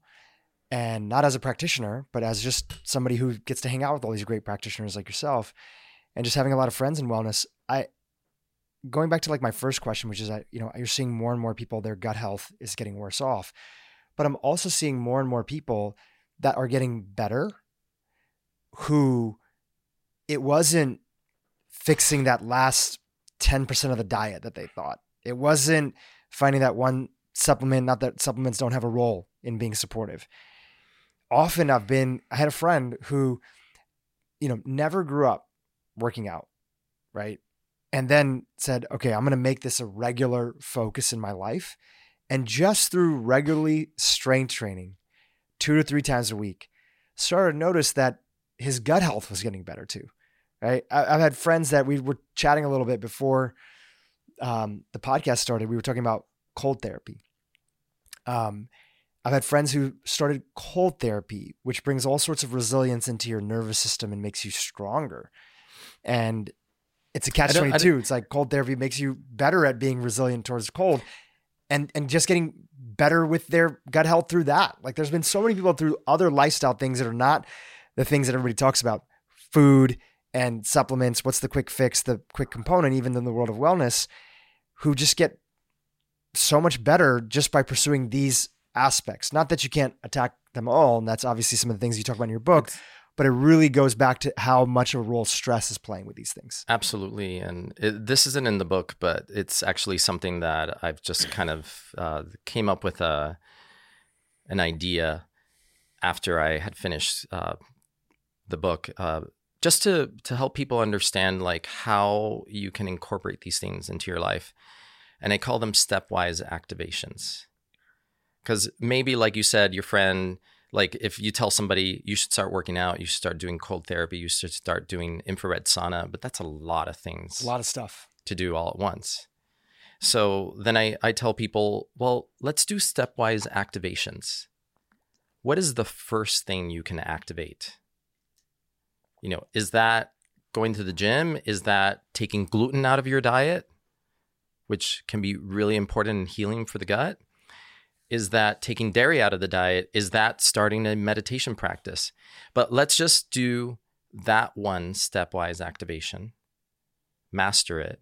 And not as a practitioner, but as just somebody who gets to hang out with all these great practitioners like yourself and just having a lot of friends in wellness. I going back to like my first question, which is that, you know, you're seeing more and more people, their gut health is getting worse off. But I'm also seeing more and more people that are getting better who it wasn't fixing that last 10% of the diet that they thought. It wasn't finding that one supplement, not that supplements don't have a role in being supportive. Often I've been, I had a friend who, you know, never grew up working out, right? And then said, okay, I'm going to make this a regular focus in my life. And just through regularly strength training, two to three times a week, started to notice that his gut health was getting better too. Right. I've had friends that we were chatting a little bit before um, the podcast started. We were talking about cold therapy. Um, I've had friends who started cold therapy, which brings all sorts of resilience into your nervous system and makes you stronger. And it's a catch 22. It's like cold therapy makes you better at being resilient towards cold and and just getting better with their gut health through that. Like there's been so many people through other lifestyle things that are not the things that everybody talks about, food and supplements, what's the quick fix, the quick component even in the world of wellness, who just get so much better just by pursuing these aspects. Not that you can't attack them all, and that's obviously some of the things you talk about in your book. It's, but it really goes back to how much of a role stress is playing with these things. Absolutely, and it, this isn't in the book, but it's actually something that I've just kind of uh, came up with a an idea after I had finished uh, the book, uh, just to to help people understand like how you can incorporate these things into your life, and I call them stepwise activations, because maybe like you said, your friend like if you tell somebody you should start working out, you should start doing cold therapy, you should start doing infrared sauna, but that's a lot of things. A lot of stuff to do all at once. So then I, I tell people, well, let's do stepwise activations. What is the first thing you can activate? You know, is that going to the gym? Is that taking gluten out of your diet, which can be really important in healing for the gut? Is that taking dairy out of the diet is that starting a meditation practice? But let's just do that one stepwise activation master it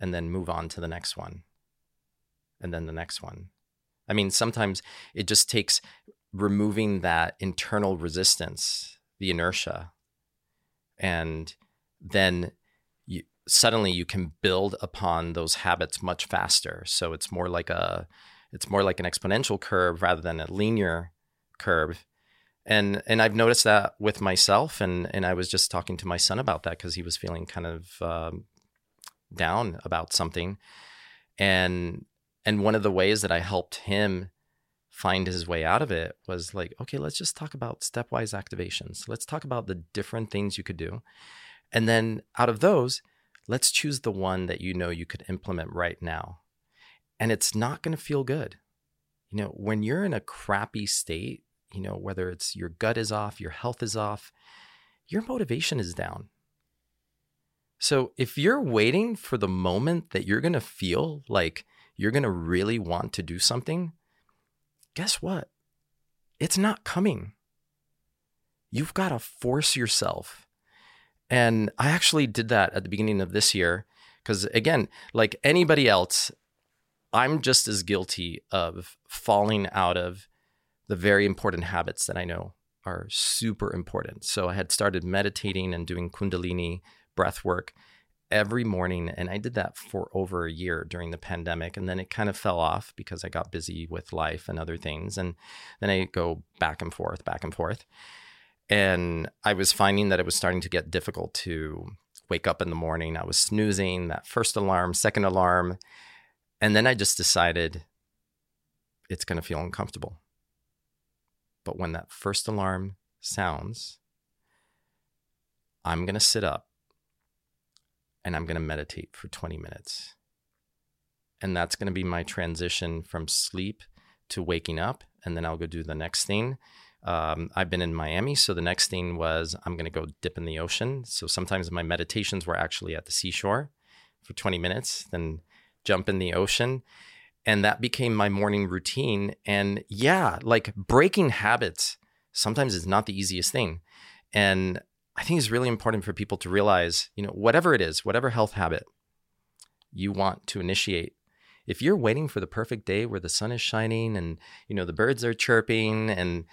and then move on to the next one and then the next one. I mean sometimes it just takes removing that internal resistance the inertia and then you suddenly you can build upon those habits much faster. So it's more like a it's more like an exponential curve rather than a linear curve. And and I've noticed that with myself, and and I was just talking to my son about that because he was feeling kind of um, down about something, and and one of the ways that I helped him find his way out of it was like, okay, let's just talk about stepwise activations. Let's talk about the different things you could do, and then out of those, let's choose the one that you know you could implement right now and it's not going to feel good. You know, when you're in a crappy state, you know, whether it's your gut is off, your health is off, your motivation is down. So if you're waiting for the moment that you're going to feel like you're going to really want to do something, guess what? It's not coming. You've got to force yourself. And I actually did that at the beginning of this year because, again, like anybody else, I'm just as guilty of falling out of the very important habits that I know are super important. So I had started meditating and doing Kundalini breath work every morning. And I did that for over a year during the pandemic. And then it kind of fell off because I got busy with life and other things. And then I go back and forth, back and forth. And I was finding that it was starting to get difficult to wake up in the morning. I was snoozing that first alarm, second alarm. And then I just decided it's going to feel uncomfortable. But when that first alarm sounds, I'm going to sit up and I'm going to meditate for 20 minutes. And that's going to be my transition from sleep to waking up. And then I'll go do the next thing. Um, I've been in Miami. So the next thing was I'm going to go dip in the ocean. So sometimes my meditations were actually at the seashore for 20 minutes. Then jump in the ocean. And that became my morning routine. And yeah, like breaking habits sometimes is not the easiest thing. And I think it's really important for people to realize, you know, whatever it is, whatever health habit, you want to initiate. If you're waiting for the perfect day where the sun is shining and you know the birds are chirping and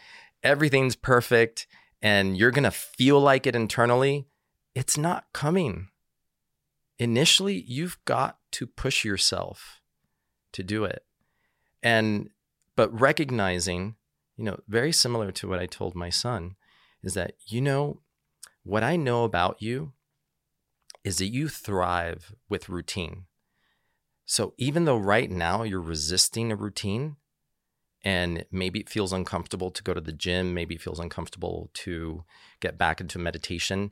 everything's perfect and you're going to feel like it internally, it's not coming. Initially, you've got to push yourself to do it. And but recognizing, you know, very similar to what I told my son is that you know what I know about you is that you thrive with routine. So even though right now you're resisting a routine and maybe it feels uncomfortable to go to the gym, maybe it feels uncomfortable to get back into meditation,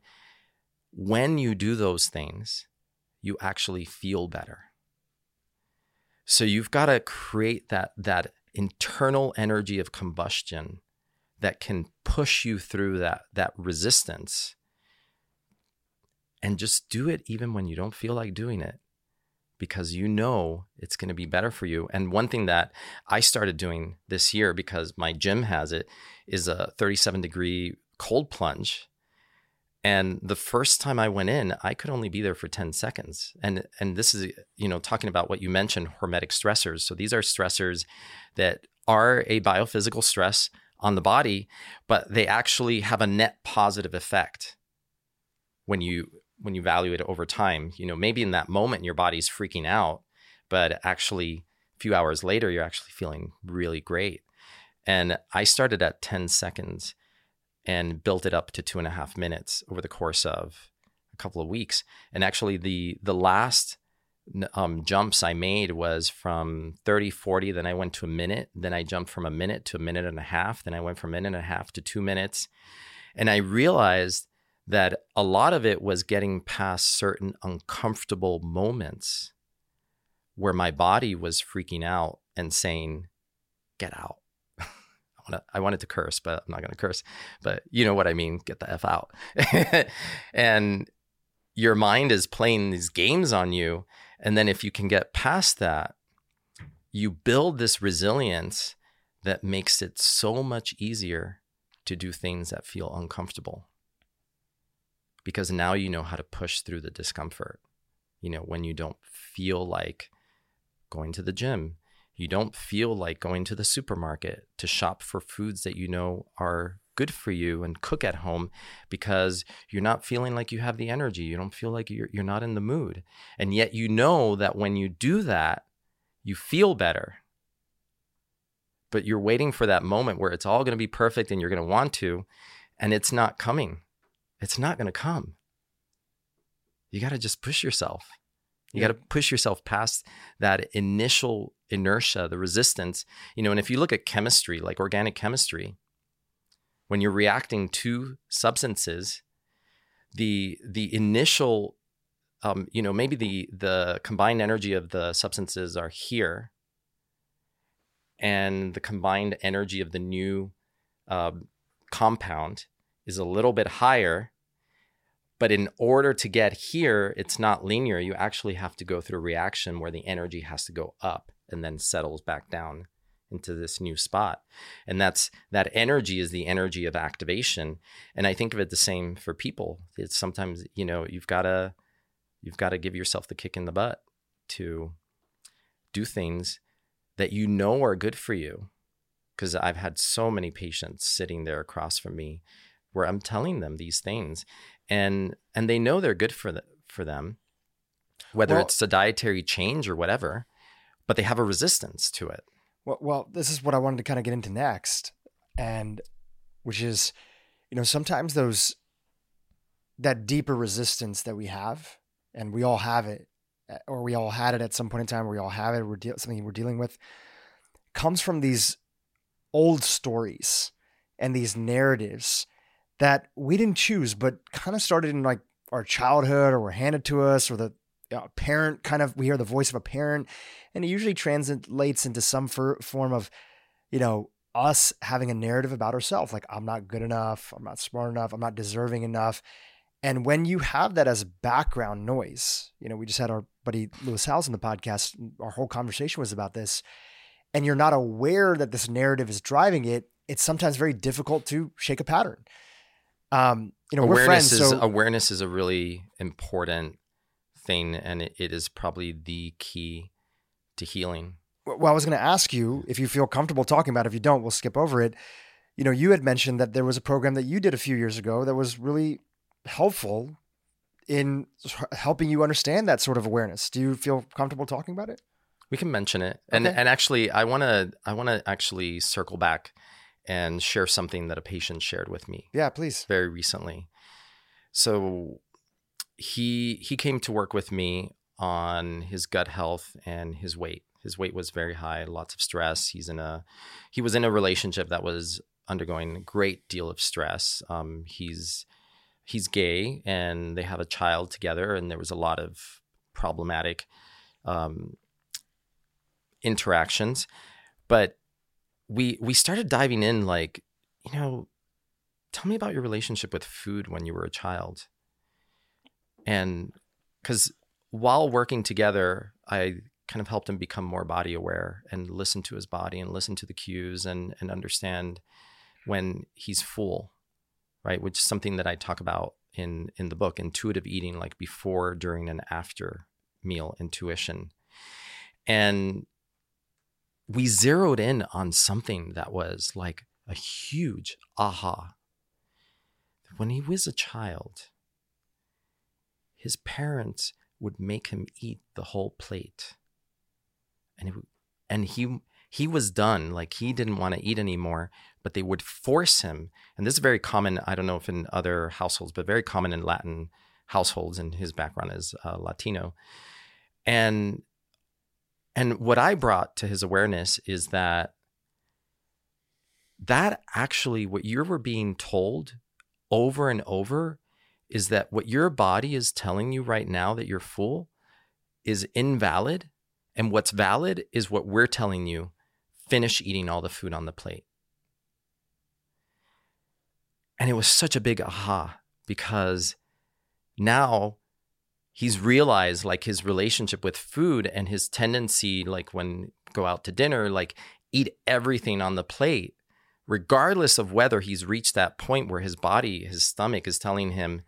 when you do those things, you actually feel better. So you've got to create that that internal energy of combustion that can push you through that that resistance and just do it even when you don't feel like doing it because you know it's going to be better for you. And one thing that I started doing this year because my gym has it is a 37 degree cold plunge. And the first time I went in, I could only be there for 10 seconds. And and this is, you know, talking about what you mentioned, hormetic stressors. So these are stressors that are a biophysical stress on the body, but they actually have a net positive effect when you when you value it over time, you know, maybe in that moment your body's freaking out, but actually a few hours later you're actually feeling really great. And I started at 10 seconds and built it up to two and a half minutes over the course of a couple of weeks. And actually the the last um, jumps I made was from 30, 40, then I went to a minute, then I jumped from a minute to a minute and a half, then I went from a minute and a half to two minutes. And I realized that a lot of it was getting past certain uncomfortable moments where my body was freaking out and saying, Get out. I, wanted to curse, but I'm not going to curse. But you know what I mean? Get the F out. <laughs> and your mind is playing these games on you. And then if you can get past that, you build this resilience that makes it so much easier to do things that feel uncomfortable because now you know how to push through the discomfort. You know, when you don't feel like going to the gym, you don't feel like going to the supermarket to shop for foods that you know are good for you and cook at home because you're not feeling like you have the energy. You don't feel like you're, you're not in the mood. And yet you know that when you do that, you feel better. But you're waiting for that moment where it's all going to be perfect and you're going to want to, and it's not coming it's not going to come. You got to just push yourself. You yeah. got to push yourself past that initial inertia, the resistance. You know, and if you look at chemistry, like organic chemistry, when you're reacting to substances, the the initial, um, you know, maybe the the combined energy of the substances are here, and the combined energy of the new uh, compound is a little bit higher. But in order to get here, it's not linear. You actually have to go through a reaction where the energy has to go up and then settles back down into this new spot. And that's that energy is the energy of activation. And I think of it the same for people. It's sometimes, you know, you've got to you've got to give yourself the kick in the butt to do things that you know are good for you. Because I've had so many patients sitting there across from me where I'm telling them these things, and and they know they're good for the, for them, whether well, it's a dietary change or whatever, but they have a resistance to it. Well, well, this is what I wanted to kind of get into next, and which is, you know, sometimes those that deeper resistance that we have, and we all have it, eh, or we all had it at some point in time. Or we all have it. We're de- something we're dealing with comes from these old stories and these narratives that we didn't choose, but kind of started in like our childhood or were handed to us or the parent kind of, we hear the voice of a parent and it usually translates into some for, form of, you know, us having a narrative about ourselves. Like, I'm not good enough. I'm not smart enough. I'm not deserving enough. And when you have that as background noise, you know, we just had our buddy Lewis Howes on the podcast. Our whole conversation was about this. And you're not aware that this narrative is driving it. It's sometimes very difficult to shake a pattern um, you know, awareness we're friends. Is, so awareness is a really important thing, and it, it is probably the key to healing. Well, I was going to ask you if you feel comfortable talking about it. If you don't, we'll skip over it. You know, you had mentioned that there was a program that you did a few years ago that was really helpful in helping you understand that sort of awareness. Do you feel comfortable talking about it? We can mention it. And and actually I want to I want to actually circle back and share something that a patient shared with me. Yeah, please. Very recently. So he he came to work with me on his gut health and his weight. His weight was very high, lots of stress. He's in a he was in a relationship that was undergoing a great deal of stress. Um, he's he's gay and they have a child together, and there was a lot of problematic um, interactions. But we we started diving in, like you know, tell me about your relationship with food when you were a child, and because while working together, I kind of helped him become more body aware and listen to his body and listen to the cues and and understand when he's full, right? Which is something that I talk about in in the book, intuitive eating, like before, during, and after meal intuition. And we zeroed in on something that was like a huge aha. When he was a child, his parents would make him eat the whole plate. And it, and he he was done like he didn't want to eat anymore but they would force him and this is very common i don't know if in other households but very common in latin households and his background is uh, latino and and what i brought to his awareness is that that actually what you were being told over and over is that what your body is telling you right now that you're full is invalid and what's valid is what we're telling you finish eating all the food on the plate. And it was such a big aha because now he's realized like his relationship with food and his tendency like when go out to dinner like eat everything on the plate regardless of whether he's reached that point where his body his stomach is telling him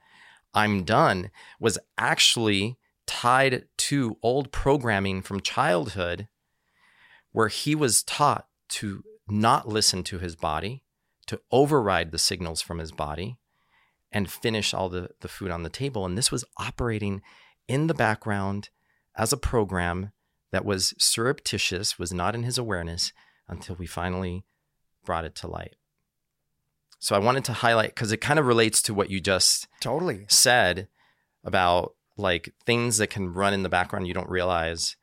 i'm done was actually tied to old programming from childhood where he was taught to not listen to his body, to override the signals from his body, and finish all the, the food on the table. And this was operating in the background as a program that was surreptitious, was not in his awareness until we finally brought it to light. So I wanted to highlight because it kind of relates to what you just totally said about like things that can run in the background you don't realize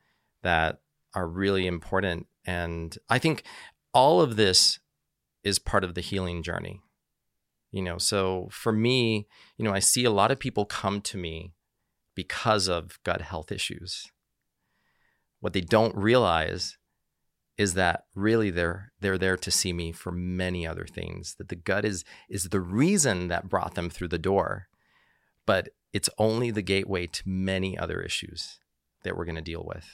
that are really important. And I think all of this is part of the healing journey. You know, so for me, you know, I see a lot of people come to me because of gut health issues. What they don't realize is that really they're they're there to see me for many other things that the gut is is the reason that brought them through the door but it's only the gateway to many other issues that we're going to deal with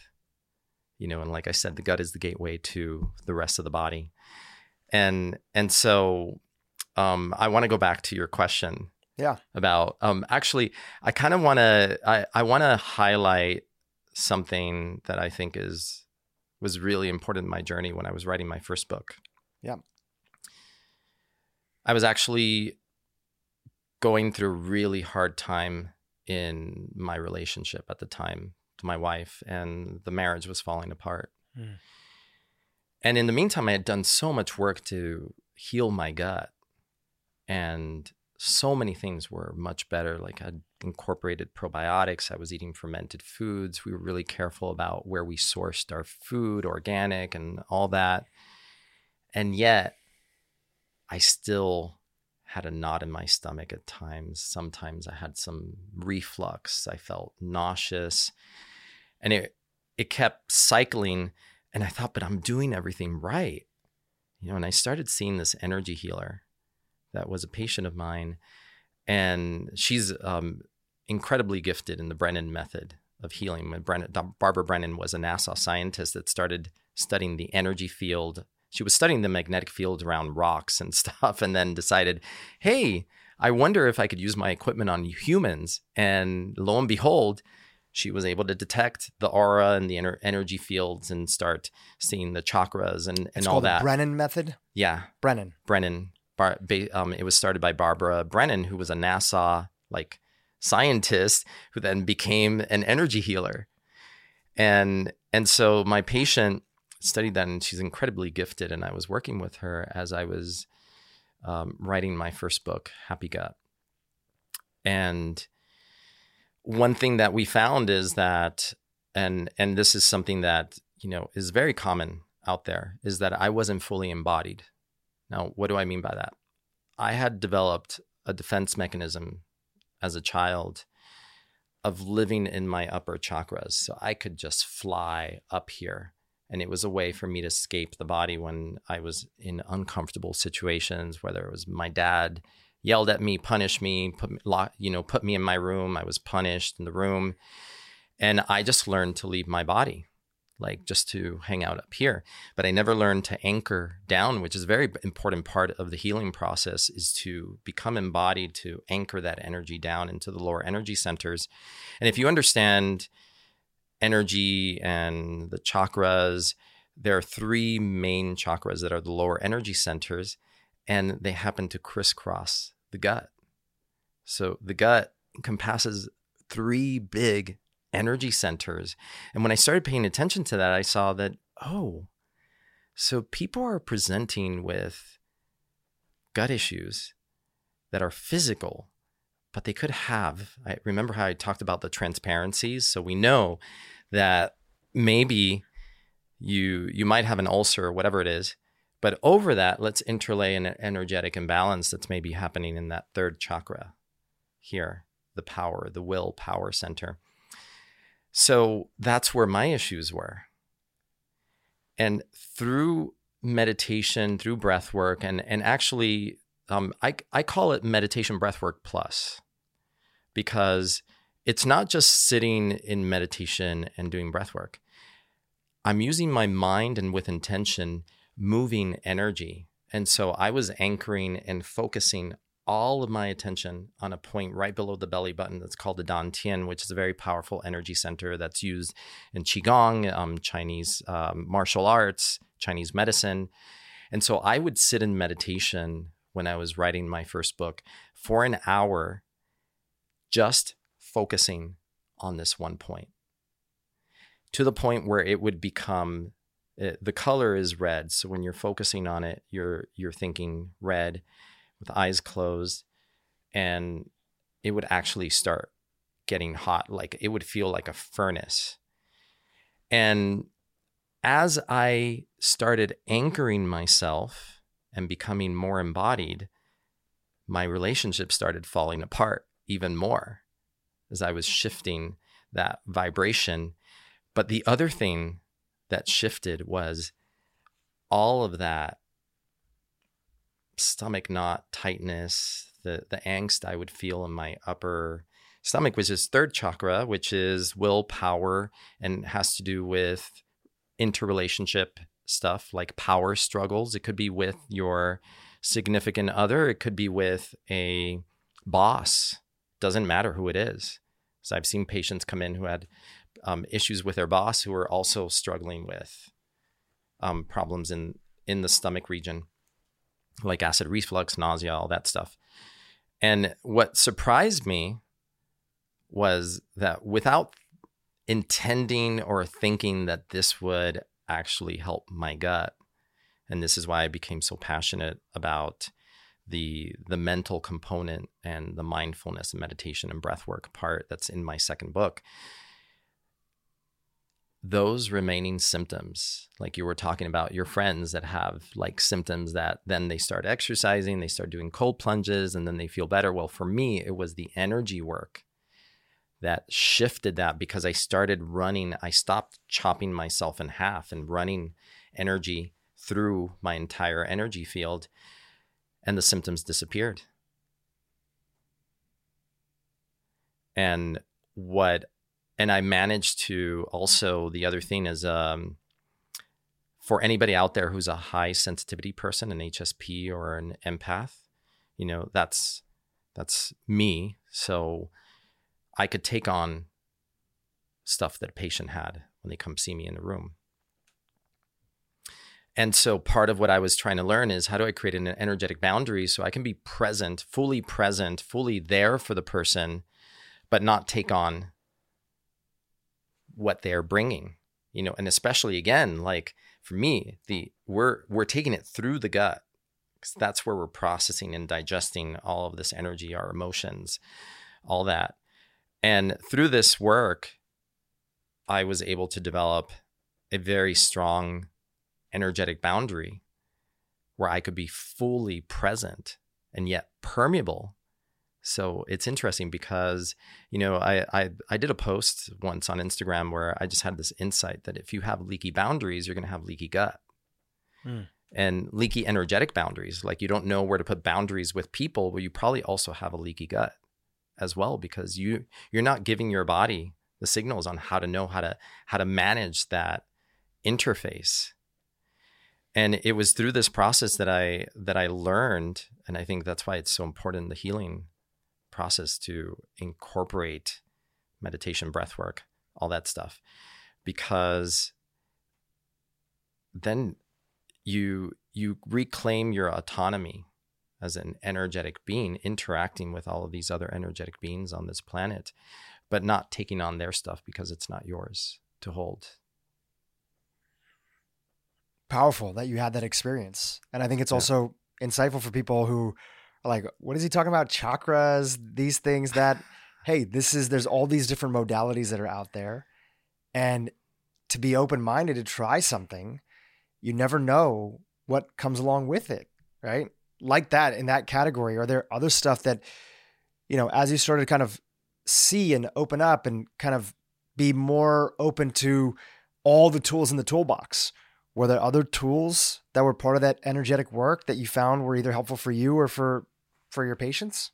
you know and like i said the gut is the gateway to the rest of the body and and so um, i want to go back to your question yeah about um, actually i kind of want to i, I want to highlight something that i think is was really important in my journey when i was writing my first book yeah i was actually going through a really hard time in my relationship at the time to my wife, and the marriage was falling apart. Mm. And in the meantime, I had done so much work to heal my gut, and so many things were much better. Like I incorporated probiotics, I was eating fermented foods. We were really careful about where we sourced our food, organic, and all that. And yet, I still had a knot in my stomach at times. Sometimes I had some reflux. I felt nauseous. And it it kept cycling and I thought, but I'm doing everything right. You know, and I started seeing this energy healer that was a patient of mine. And she's um, incredibly gifted in the Brennan method of healing. Brennan, Barbara Brennan was a NASA scientist that started studying the energy field she was studying the magnetic field around rocks and <laughs> stuff and then decided, hey, I wonder if I could use my equipment on humans. And lo and behold, she was able to detect the aura and the ener- energy fields and start seeing the chakras and, and it's all that. Brennan method. Yeah, Brennan. Brennan. Bar- ba- um, it was started by Barbara Brennan, who was a NASA like scientist, who then became an energy healer. And and so my patient studied that, and she's incredibly gifted. And I was working with her as I was um, writing my first book, Happy Gut. And one thing that we found is that, and and this is something that you know is very common out there, is that I wasn't fully embodied. Now, what do I mean by that? I had developed a defense mechanism as a child of living in my upper chakras. So I could just fly up here. And it was a way for me to escape the body when I was in uncomfortable situations, whether it was my dad yelled at me, punished me, put me, you know, put me in my room. I was punished in the room. And I just learned to leave my body like just to hang out up here. But I never learned to anchor down, which is a very important part of the healing process is to become embodied, to anchor that energy down into the lower energy centers. And if you understand energy and the chakras, there are three main chakras that are the lower energy centers, and they happen to crisscross the gut. So the gut encompasses three big energy centers. And when I started paying attention to that, I saw that, oh, so people are presenting with gut issues that are physical, but they could have. I remember how I talked about the transparencies. So we know that maybe you you might have an ulcer or whatever it is, but over that, let's interlay an energetic imbalance that's maybe happening in that third chakra here, the power, the will power center. So that's where my issues were. And through meditation, through breath work, and, and actually, um, I, I call it meditation breath work plus because it's not just sitting in meditation and doing breath work. I'm using my mind and with intention, moving energy. And so I was anchoring and focusing all of my attention on a point right below the belly button that's called the Dantian, which is a very powerful energy center that's used in Qigong, um, Chinese um, martial arts, Chinese medicine. And so I would sit in meditation when I was writing my first book for an hour, just focusing on this one point to the point where it would become it, the color is red. So when you're focusing on it, you're you're thinking red with eyes closed and it would actually start getting hot like it would feel like a furnace. And as i started anchoring myself and becoming more embodied my relationship started falling apart even more as i was shifting that vibration. But the other thing that shifted was all of that stomach knot tightness, the the angst I would feel in my upper stomach, which is third chakra, which is willpower and has to do with interrelationship stuff like power struggles. It could be with your significant other, it could be with a boss. Doesn't matter who it is. So I've seen patients come in who had um, issues with their boss who are also struggling with um, problems in in the stomach region like acid reflux, nausea, all that stuff. And what surprised me was that without intending or thinking that this would actually help my gut, and this is why I became so passionate about the the mental component and the mindfulness and meditation and breath work part that's in my second book those remaining symptoms like you were talking about your friends that have like symptoms that then they start exercising they start doing cold plunges and then they feel better. Well for me it was the energy work that shifted that because i started running i stopped chopping myself in half and running energy through my entire energy field and the symptoms disappeared. And what and I managed to also the other thing is um, for anybody out there who's a high sensitivity person, an HSP or an empath, you know that's that's me. So I could take on stuff that a patient had when they come see me in the room. And so part of what I was trying to learn is how do I create an energetic boundary so I can be present, fully present, fully there for the person, but not take on what they're bringing, you know, and especially again, like for me, the we're we're taking it through the gut because that's where we're processing and digesting all of this energy, our emotions, all that. And through this work, I was able to develop a very strong energetic boundary where I could be fully present and yet permeable. So it's interesting because, you know, I, I, I did a post once on Instagram where I just had this insight that if you have leaky boundaries, you're going to have leaky gut. Mm. And leaky energetic boundaries, like you don't know where to put boundaries with people, but you probably also have a leaky gut as well because you you're not giving your body the signals on how to know how to how to manage that interface and it was through this process that i that i learned and i think that's why it's so important the healing process to incorporate meditation breath work all that stuff because then you you reclaim your autonomy as an energetic being interacting with all of these other energetic beings on this planet but not taking on their stuff because it's not yours to hold powerful that you had that experience. And I think it's yeah. also insightful for people who like, what is he talking about? Chakras, these things that, <sighs> hey, this is, there's all these different modalities that are out there. And to be open minded to try something, you never know what comes along with it, right? Like that in that category. Are there other stuff that, you know, as you started to kind of see and open up and kind of be more open to all the tools in the toolbox? were there other tools that were part of that energetic work that you found were either helpful for you or for for your patients?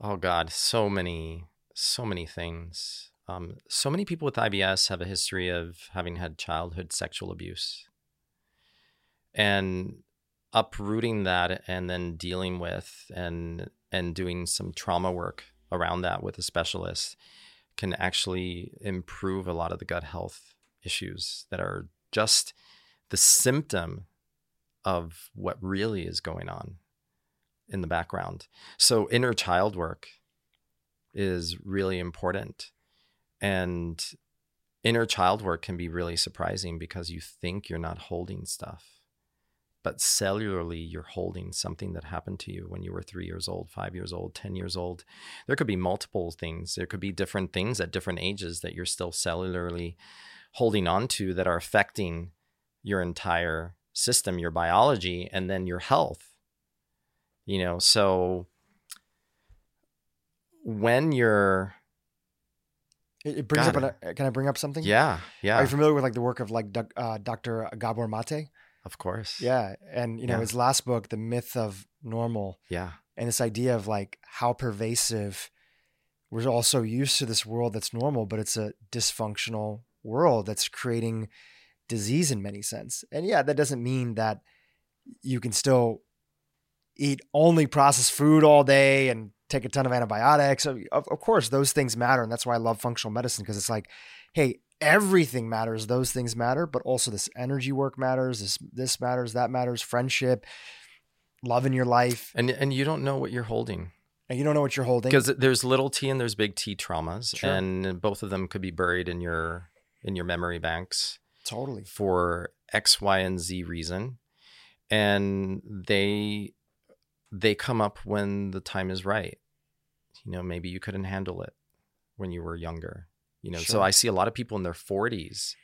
Oh god so many so many things. Um, so many people with ibs have a history of having had childhood sexual abuse. And uprooting that and then dealing with and and doing some trauma work around that with a specialist can actually improve a lot of the gut health issues that are just the symptom of what really is going on in the background. So inner child work is really important. And inner child work can be really surprising because you think you're not holding stuff. But cellularly, you're holding something that happened to you when you were three years old, five years old, 10 years old. There could be multiple things. There could be different things at different ages that you're still cellularly holding on to that are affecting your entire system, your biology, and then your health. You know, so when you're it, brings up. A, can I bring up something? Yeah, yeah. Are you familiar with like the work of like uh, Dr. Gabor Mate? Of course. Yeah, and you know yeah. his last book, The Myth of Normal. Yeah. And this idea of like how pervasive we're all so used to this world that's normal, but it's a dysfunctional world that's creating disease in many sense. And yeah, that doesn't mean that you can still eat only processed food all day and take a ton of antibiotics. Of, of course, those things matter. And that's why I love functional medicine because it's like, hey, everything matters. Those things matter, but also this energy work matters. This, this matters, that matters, friendship, love in your life. And, and you don't know what you're holding. And you don't know what you're holding. Because there's little t and there's big T traumas. Sure. And both of them could be buried in your in your memory banks. Totally. For X, Y, and Z reason. And they they come up when the time is right. You know, maybe you couldn't handle it when you were younger. You know, sure. so I see a lot of people in their 40s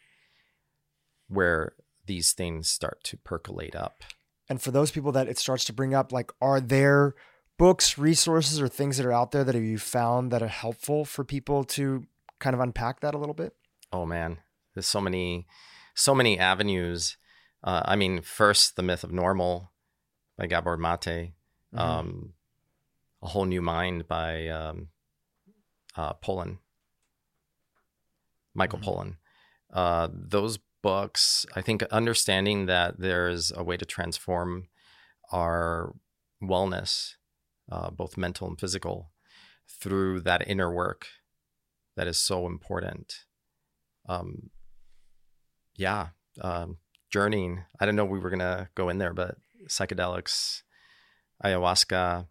where these things start to percolate up. And for those people that it starts to bring up, like, are there books, resources, or things that are out there that you found that are helpful for people to kind of unpack that a little bit? Oh man, there's so many so many avenues. Uh, I mean, first, The Myth of Normal by Gabor Mate, mm-hmm. um, A Whole New Mind by um, uh, Pollan, Michael mm-hmm. Pollan. Uh, those books, I think, understanding that there's a way to transform our wellness, uh, both mental and physical, through that inner work that is so important um, yeah, um, journeying. I didn't know we were gonna go in there, but psychedelics, ayahuasca,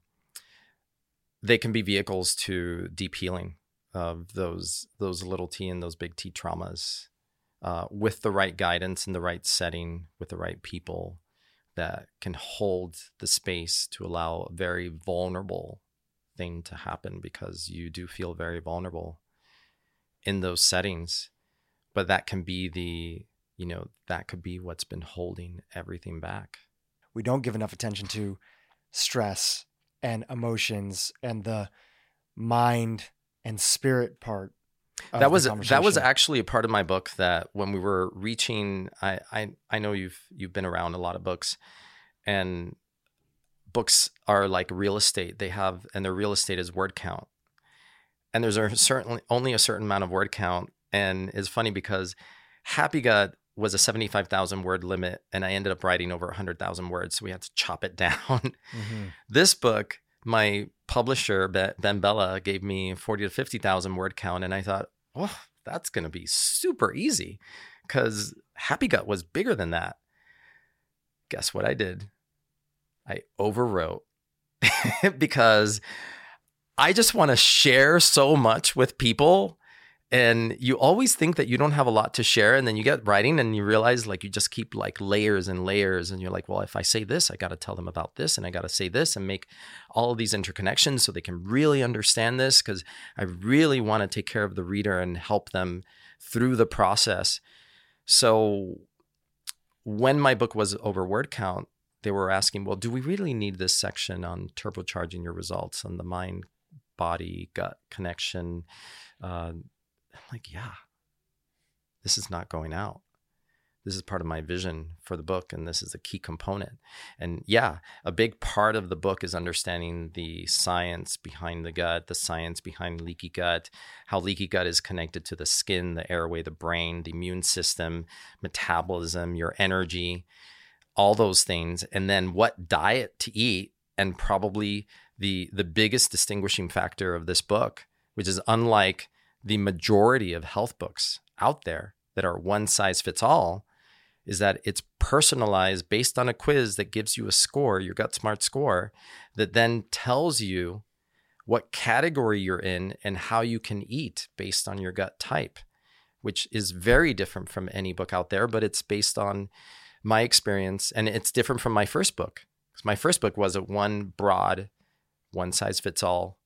they can be vehicles to deep healing of those those little t and those big T traumas, uh, with the right guidance and the right setting, with the right people that can hold the space to allow a very vulnerable thing to happen because you do feel very vulnerable in those settings. But that can be the you know that could be what's been holding everything back. We don't give enough attention to stress and emotions and the mind and spirit part that was that was actually a part of my book that when we were reaching I, I I know you've you've been around a lot of books and books are like real estate. They have and their real estate is word count. And there's a certainly only a certain amount of word count. And it's funny because happy gut was a 75,000 word limit and I ended up writing over 100,000 words so we had to chop it <laughs> down mm-hmm. this book my publisher BenBella gave me 40 to 50,000 word count and I thought, "Oh, that's going to be super easy cuz Happy Gut was bigger than that." Guess what I did? I overwrote <laughs> because I just want to share so much with people and you always think that you don't have a lot to share and then you get writing and you realize like you just keep like layers and layers and you're like well if i say this i got to tell them about this and i got to say this and make all of these interconnections so they can really understand this because i really want to take care of the reader and help them through the process. So when my book was over word count they were asking well do we really need this section on turbocharging your results on the mind body gut connection uh, I'm like, yeah, this is not going out. This is part of my vision for the book, and this is a key component. And yeah, a big part of the book is understanding the science behind the gut, the science behind leaky gut, how leaky gut is connected to the skin, the airway, the brain, the immune system, metabolism, your energy, all those things. And then what diet to eat, and probably the the biggest distinguishing factor of this book, which is unlike the majority of health books out there that are one size fits all is that it's personalized based on a quiz that gives you a score, your gut smart score, that then tells you what category you're in and how you can eat based on your gut type, which is very different from any book out there, but it's based on my experience and it's different from my first book. My first book was a one broad, one size fits all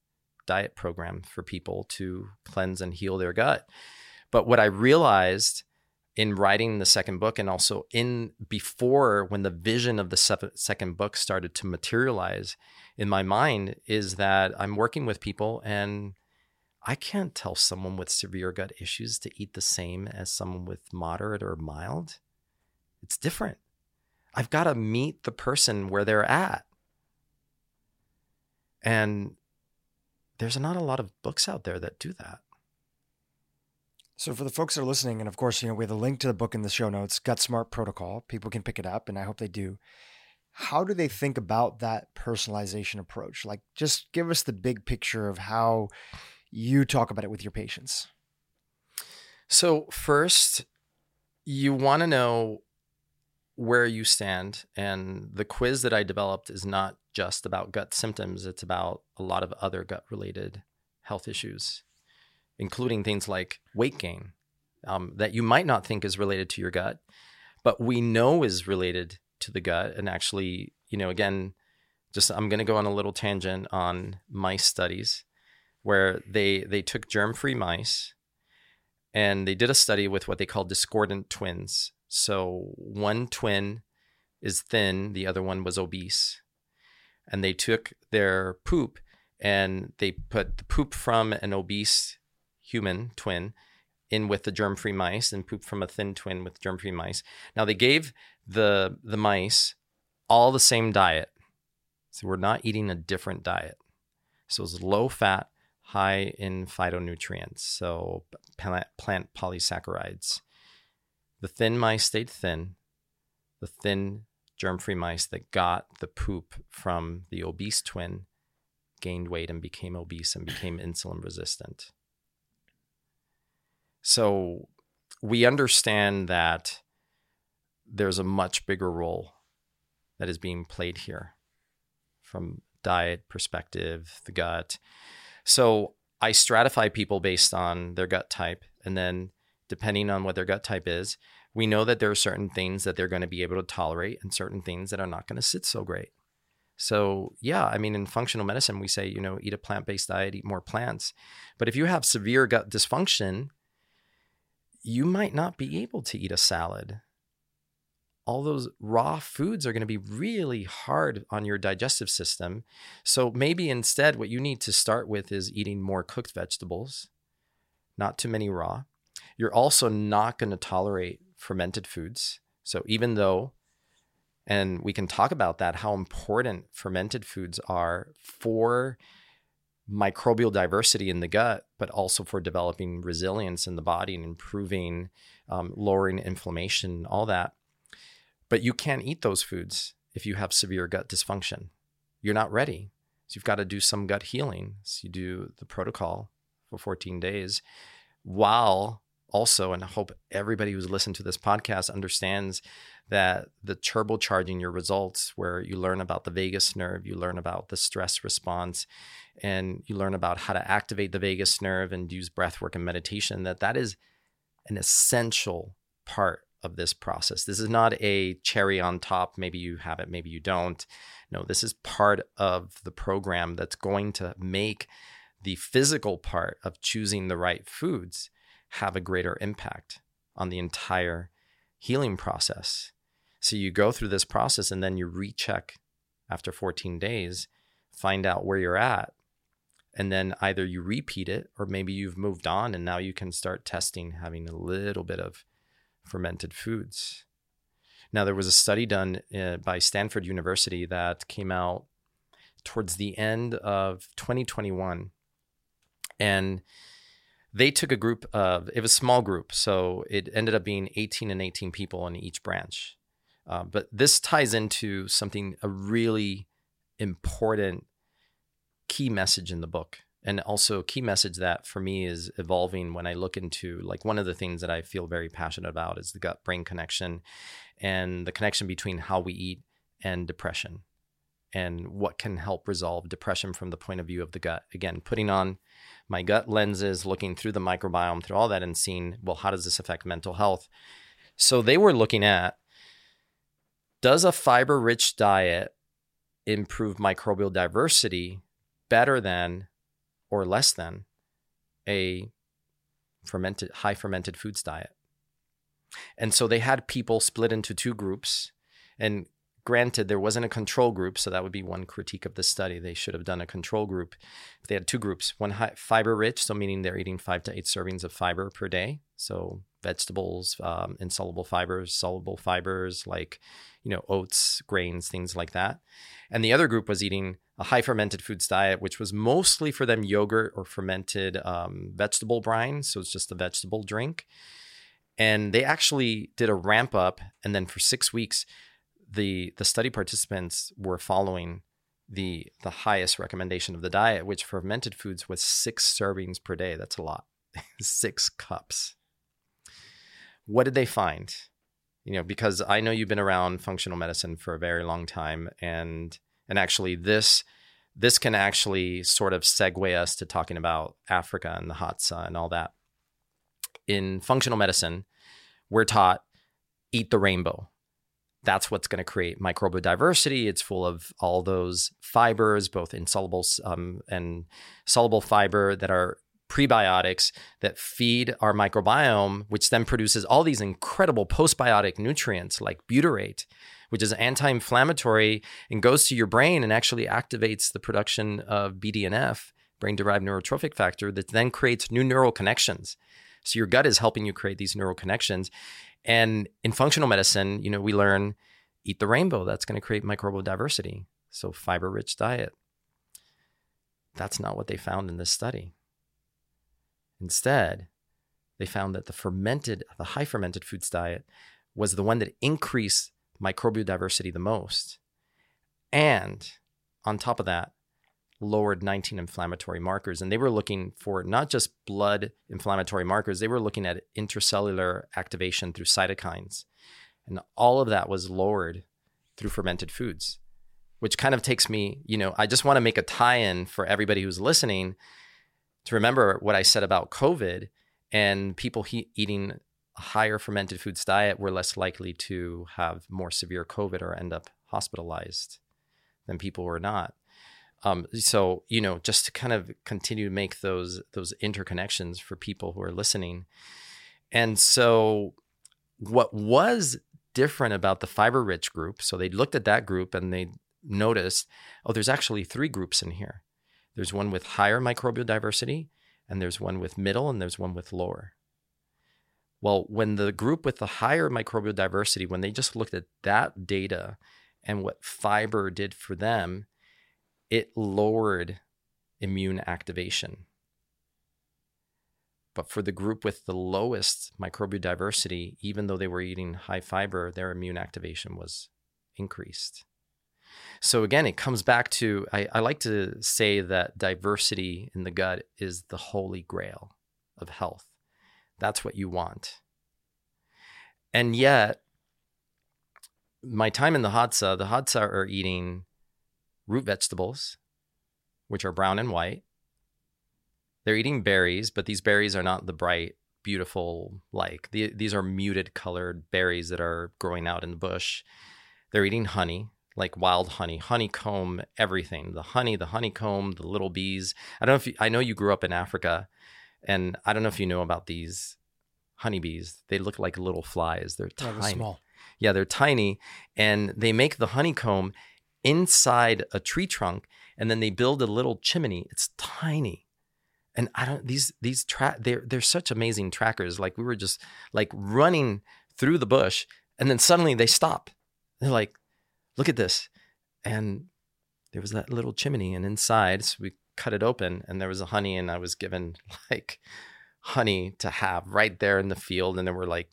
diet program for people to cleanse and heal their gut. But what I realized in writing the second book and also in before when the vision of the second book started to materialize in my mind is that I'm working with people and I can't tell someone with severe gut issues to eat the same as someone with moderate or mild. It's different. I've got to meet the person where they're at. And there's not a lot of books out there that do that. So for the folks that are listening, and of course, you know, we have a link to the book in the show notes, GutSMART Protocol. People can pick it up, and I hope they do. How do they think about that personalization approach? Like, just give us the big picture of how you talk about it with your patients. So, first, you want to know where you stand. And the quiz that I developed is not just about gut symptoms, it's about a lot of other gut related health issues, including things like weight gain um, that you might not think is related to your gut, but we know is related to the gut. And actually, you know, again, just I'm going to go on a little tangent on mice studies where they they took germ-free mice and they did a study with what they call discordant twins so one twin is thin, the other one was obese. And they took their poop and they put the poop from an obese human twin in with the germ-free mice and poop from a thin twin with germ-free mice. Now they gave the the mice all the same diet. So we're not eating a different diet. So it's low fat, high in phytonutrients, so plant, plant polysaccharides. The thin mice stayed thin. The thin germ free mice that got the poop from the obese twin gained weight and became obese and became <sighs> insulin resistant. So we understand that there's a much bigger role that is being played here from diet perspective, the gut. So I stratify people based on their gut type. And then, depending on what their gut type is, we know that there are certain things that they're going to be able to tolerate and certain things that are not going to sit so great. So, yeah, I mean, in functional medicine, we say, you know, eat a plant based diet, eat more plants. But if you have severe gut dysfunction, you might not be able to eat a salad all those raw foods are going to be really hard on your digestive system. So maybe instead, what you need to start with is eating more cooked vegetables, not too many raw. You're also not going to tolerate fermented foods. So even though, and we can talk about that, how important fermented foods are for microbial diversity in the gut, but also for developing resilience in the body and improving, um, lowering inflammation, all that but you can't eat those foods if you have severe gut dysfunction. You're not ready. So you've got to do some gut healing. So you do the protocol for 14 days while also, and I hope everybody who's listened to this podcast understands that the turbocharging your results, where you learn about the vagus nerve, you learn about the stress response, and you learn about how to activate the vagus nerve and use breath work and meditation, that that is an essential part of this process. This is not a cherry on top. Maybe you have it, maybe you don't. No, this is part of the program that's going to make the physical part of choosing the right foods have a greater impact on the entire healing process. So you go through this process and then you recheck after 14 days, find out where you're at. And then either you repeat it or maybe you've moved on and now you can start testing, having a little bit of fermented foods. Now, there was a study done uh, by Stanford University that came out towards the end of 2021. And they took a group of, it was a small group. So it ended up being 18 and 18 people in each branch. Uh, but this ties into something, a really important key message in the book and also a key message that for me is evolving when i look into like one of the things that i feel very passionate about is the gut brain connection and the connection between how we eat and depression and what can help resolve depression from the point of view of the gut again putting on my gut lenses looking through the microbiome through all that and seeing well how does this affect mental health so they were looking at does a fiber rich diet improve microbial diversity better than or less than a fermented high fermented foods diet. And so they had people split into two groups and granted there wasn't a control group so that would be one critique of the study they should have done a control group they had two groups one high, fiber rich so meaning they're eating five to eight servings of fiber per day so vegetables um, insoluble fibers soluble fibers like you know oats grains things like that and the other group was eating a high fermented foods diet, which was mostly for them yogurt or fermented um, vegetable brine. So it's just a vegetable drink. And they actually did a ramp up. And then for six weeks, the, the study participants were following the, the highest recommendation of the diet, which fermented foods was six servings per day. That's a lot, <laughs> six cups. What did they find? You know, because I know you've been around functional medicine for a very long time. And and actually, this this can actually sort of segue us to talking about Africa and the Hadza and all that. In functional medicine, we're taught eat the rainbow. That's what's going to create microbial diversity. It's full of all those fibers, both insoluble um, and soluble fiber that are prebiotics that feed our microbiome, which then produces all these incredible postbiotic nutrients like butyrate, which is anti-inflammatory and goes to your brain and actually activates the production of BDNF, brain-derived neurotrophic factor, that then creates new neural connections. So your gut is helping you create these neural connections. And in functional medicine, you know, we learn eat the rainbow. That's going to create microbial diversity. So fiber-rich diet. That's not what they found in this study. Instead, they found that the fermented, the high fermented foods diet was the one that increased microbial diversity the most. And on top of that, lowered 19 inflammatory markers. And they were looking for not just blood inflammatory markers, they were looking at intracellular activation through cytokines. And all of that was lowered through fermented foods, which kind of takes me, you know, I just want to make a tie in for everybody who's listening to remember what I said about COVID and people he- eating a higher fermented foods diet were less likely to have more severe COVID or end up hospitalized than people who are not. Um, so you know, just to kind of continue to make those those interconnections for people who are listening. And so, what was different about the fiber rich group? So they looked at that group and they noticed, oh, there's actually three groups in here. There's one with higher microbial diversity, and there's one with middle, and there's one with lower. Well, when the group with the higher microbial diversity, when they just looked at that data and what fiber did for them, it lowered immune activation. But for the group with the lowest microbial diversity, even though they were eating high fiber, their immune activation was increased. So again, it comes back to I, I, like to say that diversity in the gut is the holy grail of health. That's what you want. And yet, my time in the Hadza, the Hadza are eating root vegetables, which are brown and white. They're eating berries, but these berries are not the bright, beautiful, like the, these are muted colored berries that are growing out in the bush. They're eating honey, like wild honey, honeycomb, everything. The honey, the honeycomb, the little bees. I don't know if you, I know you grew up in Africa, and I don't know if you know about these honeybees. They look like little flies. They're oh, tiny. Yeah, small. Yeah, they're tiny, and they make the honeycomb inside a tree trunk and then they build a little chimney. It's tiny. And I don't these these track they're they're such amazing trackers. Like we were just like running through the bush and then suddenly they stop. They're like, look at this. And there was that little chimney and inside so we cut it open and there was a honey and I was given <laughs> like honey to have right there in the field and there were like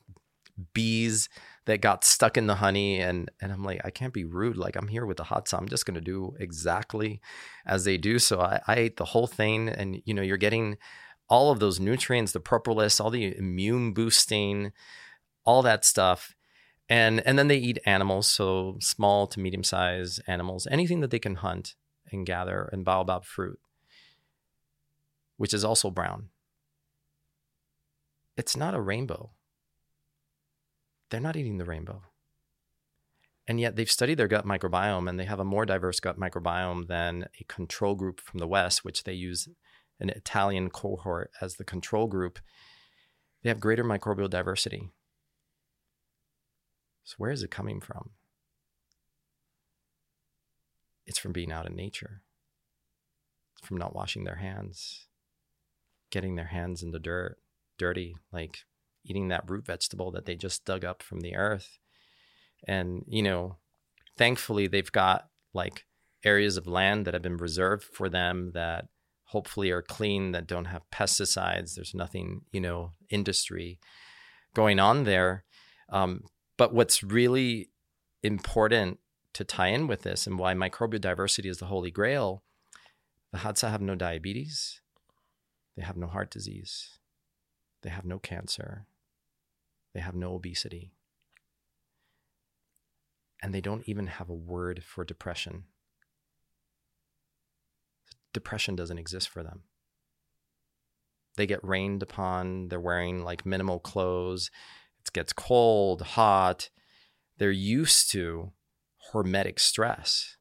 bees that got stuck in the honey and and I'm like I can't be rude. Like I'm here with the Hadza I'm just going to do exactly as they do. So I, I ate the whole thing and you know you're getting all of those nutrients the propolis all the immune boosting all that stuff. And and then they eat animals so small to medium sized animals anything that they can hunt and gather and baobab fruit which is also brown. It's not a rainbow they're not eating the rainbow. And yet they've studied their gut microbiome and they have a more diverse gut microbiome than a control group from the West, which they use an Italian cohort as the control group. They have greater microbial diversity. So, where is it coming from? It's from being out in nature, from not washing their hands, getting their hands in the dirt, dirty, like eating that root vegetable that they just dug up from the earth. And, you know, thankfully they've got like areas of land that have been reserved for them that hopefully are clean, that don't have pesticides. There's nothing, you know, industry going on there. Um, but what's really important to tie in with this and why microbial diversity is the holy grail the Hadza have no diabetes, they have no heart disease, they have no cancer, they have no obesity. And they don't even have a word for depression. Depression doesn't exist for them. They get rained upon, they're wearing like minimal clothes, it gets cold, hot. They're used to hormetic stress.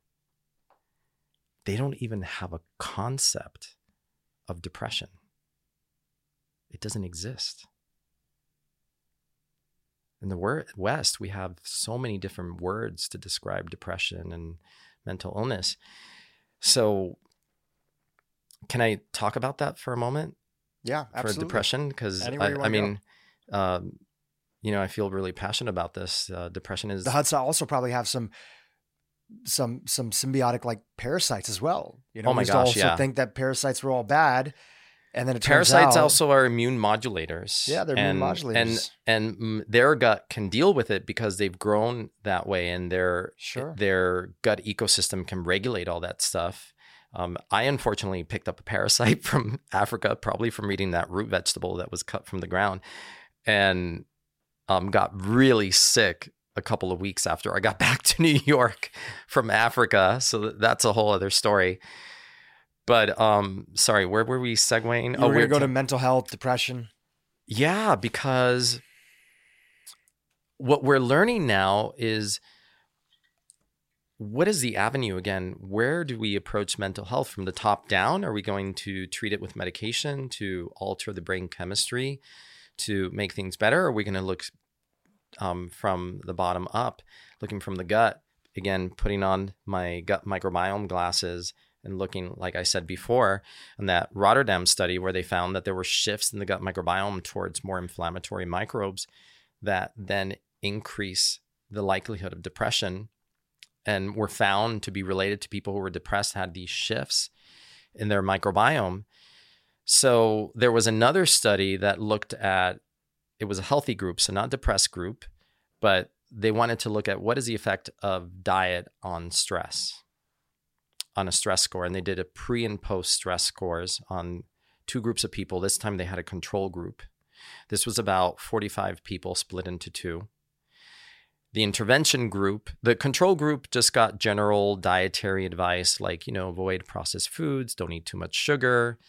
They don't even have a concept of depression. It doesn't exist in the West, we have so many different words to describe depression and mental illness. So, can I talk about that for a moment? Yeah, absolutely. For depression, because I, I, mean, um, you know, I feel really passionate about this. Uh, depression is the Hadza also probably have some some some symbiotic like parasites as well. You know, oh my gosh, also yeah. think that parasites were all bad and then parasites out, also are immune modulators. Yeah, they're and, immune modulators, and and their gut can deal with it because they've grown that way, and their sure. their gut ecosystem can regulate all that stuff. Um, I unfortunately picked up a parasite <laughs> from Africa, probably from eating that root vegetable that was cut from the ground, and um, got really sick a couple of weeks after I got <laughs> back to New York from Africa. So that's a whole other story. But um, sorry, where were we segueing? You oh, we're gonna go to mental health, depression. Yeah, because what we're learning now is what is the avenue again? Where do we approach mental health from the top down? Are we going to treat it with medication to alter the brain chemistry to make things better? Or are we going to look um, from the bottom up, looking from the gut? Again, putting on my gut microbiome glasses and looking, like I said before, in that Rotterdam study where they found that there were shifts in the gut microbiome towards more inflammatory microbes that then increase the likelihood of depression and were found to be related to people who were depressed had these shifts in their microbiome. So there was another study that looked at it was a healthy group, so not depressed group, but they wanted to look at what is the effect of diet on stress, on a stress score. And they did a pre and post stress scores on two groups of people. This time they had a control group. This was about 45 people split into two the intervention group, the control group just got general dietary advice like, you know, avoid processed foods, don't eat too much sugar.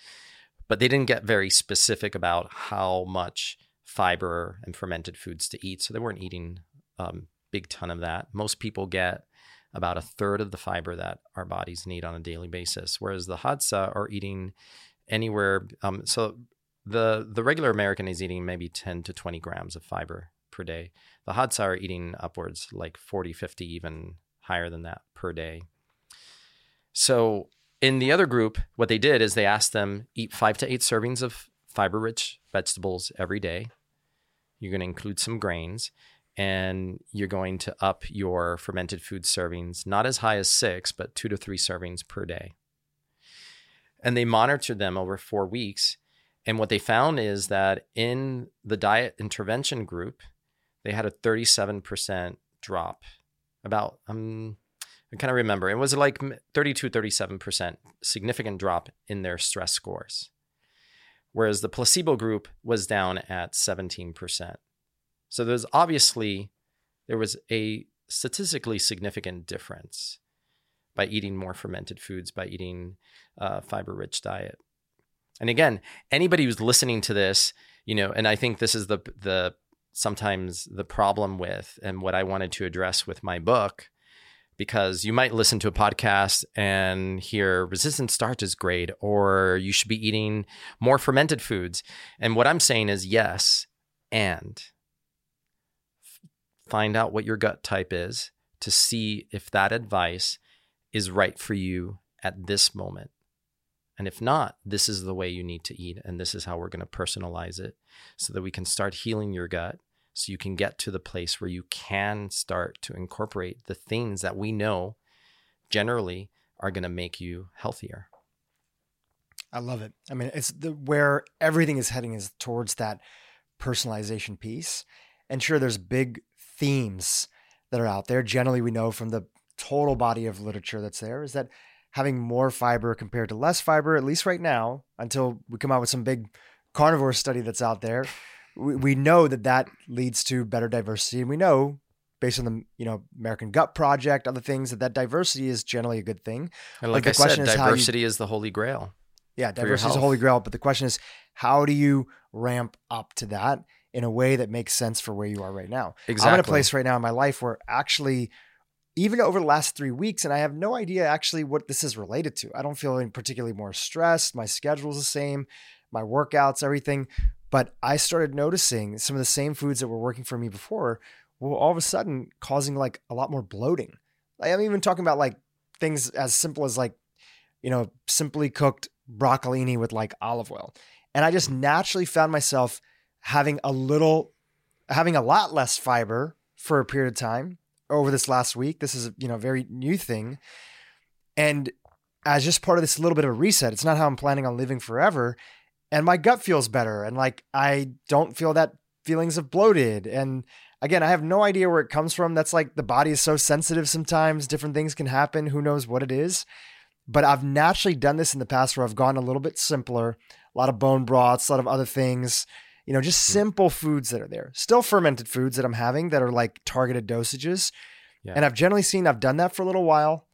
But they didn't get very specific about how much fiber and fermented foods to eat. So they weren't eating um, big ton of that. Most people get about a third of the fiber that our bodies need on a daily basis, whereas the Hadza are eating anywhere. Um, so the the regular American is eating maybe 10 to 20 grams of fiber per day. The Hadza are eating upwards like 40, 50, even higher than that per day. So in the other group, what they did is they asked them eat five to eight servings of fiber rich vegetables every day. You're going to include some grains and you're going to up your fermented food servings, not as high as six, but two to three servings per day. And they monitored them over four weeks. And what they found is that in the diet intervention group, they had a 37% drop. About, um, I kind of remember, it was like 32, 37% significant drop in their stress scores. Whereas the placebo group was down at 17%. So there's obviously, there was a statistically significant difference by eating more fermented foods, by eating uh, a fiber rich diet. And again, anybody who's listening to this, you know, and I think this is the the sometimes the problem with and what I wanted to address with my book because you might listen to a podcast and hear resistant starch is great or you should be eating more fermented foods and what I'm saying is yes and find out what your gut type is to see if that advice is right for you at this moment and if not, this is the way you need to eat. And this is how we're going to personalize it so that we can start healing your gut. So you can get to the place where you can start to incorporate the things that we know generally are going to make you healthier. I love it. I mean, it's the where everything is heading is towards that personalization piece. And sure, there's big themes that are out there. Generally, we know from the total body of literature that's there is that having more fiber compared to less fiber, at least right now, until we come out with some big carnivore study that's out there. We, we know that that leads to better diversity, and we know based on the you know American Gut Project, other things that that diversity is generally a good thing. And like, like I said, diversity you, is the holy grail. Yeah, diversity is the holy grail. But the question is, how do you ramp up to that in a way that makes sense for where you are right now? Exactly. I'm in a place right now in my life where actually even over the last three weeks, and I have no idea actually what this is related to. I don't feel any particularly more stressed. My schedule's the same, my workouts, everything. But I started noticing some of the same foods that were working for me before were all of a sudden causing like a lot more bloating. Like, I'm even talking about like things as simple as like, you know, simply cooked broccolini with like olive oil. And I just naturally found myself having a little, having a lot less fiber for a period of time over this last week. This is you know a very new thing, and as just part of this little bit of a reset, it's not how I'm planning on living forever. And my gut feels better, and like I don't feel that feelings of bloated. And again, I have no idea where it comes from. That's like the body is so sensitive sometimes. Different things can happen. Who knows what it is? but I've naturally done this in the past where I've gone a little bit simpler, a lot of bone broths, a lot of other things, you know, just simple foods that are there. Still fermented foods that I'm having that are like targeted dosages. Yeah. And I've generally seen I've done that for a little while.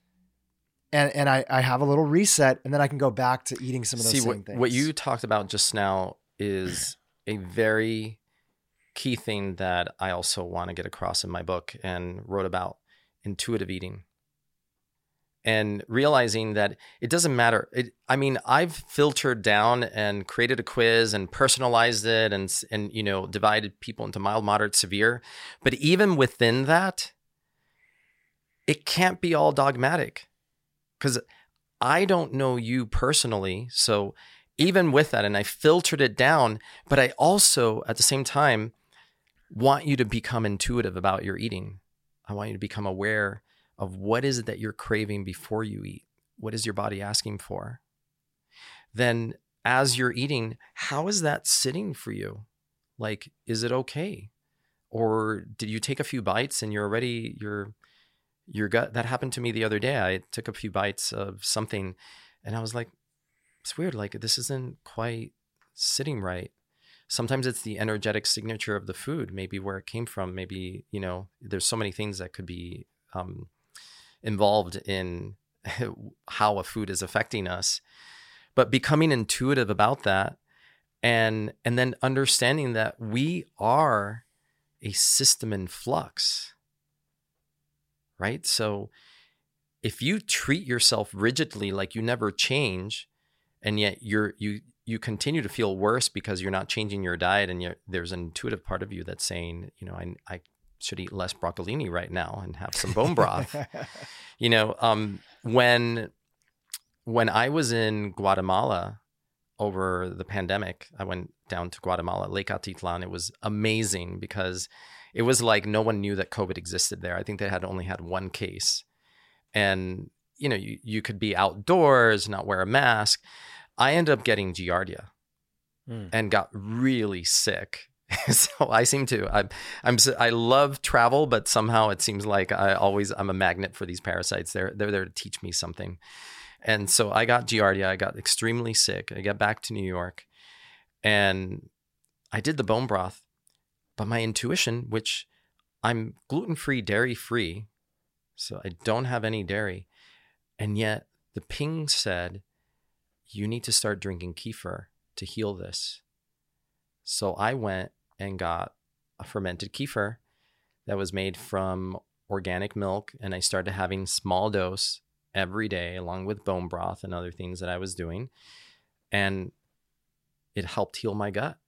And and I, I have a little reset and then I can go back to eating some of those See, same what, things. What you talked about just now is <clears throat> a very key thing that I also want to get across in my book and wrote about intuitive eating and realizing that it doesn't matter. It, I mean, I've filtered down and created a quiz and personalized it and and you know divided people into mild, moderate, severe. But even within that, it can't be all dogmatic because I don't know you personally. So even with that, and I filtered it down, but I also at the same time want you to become intuitive about your eating. I want you to become aware of what is it that you're craving before you eat? What is your body asking for? Then, as you're eating, how is that sitting for you? Like, is it okay? Or did you take a few bites and you're already, your, your gut, that happened to me the other day. I took a few bites of something and I was like, it's weird. Like, this isn't quite sitting right sometimes it's the energetic signature of the food maybe where it came from maybe you know there's so many things that could be um, involved in <laughs> how a food is affecting us but becoming intuitive about that and and then understanding that we are a system in flux right? So if you treat yourself rigidly like you never change and yet you're you you continue to feel worse because you're not changing your diet and there's an intuitive part of you that's saying you know I, I should eat less broccolini right now and have some bone broth. <laughs> you know, um, when when I was in Guatemala over the pandemic, I went down to Guatemala, Lake Atitlan. It was amazing because it was like no one knew that COVID existed there. I think they had only had one case, and you know, you, you could be outdoors, not wear a mask. I ended up getting Giardia mm. and got really sick <laughs> so I seem to I, I'm I love travel, but somehow it seems like I always I'm a magnet for these parasites. They're they're there to teach me something, and so I got Giardia. I got extremely sick. I got back to New York, and I did the bone broth, but my intuition, which I'm gluten free, dairy free, so I don't have any dairy, and yet the ping said, you need to start drinking kefir to heal this. So I went and got a fermented kefir that was made from organic milk. And I started having small dose every day, along with bone broth and other things that I was doing. And it helped heal my gut.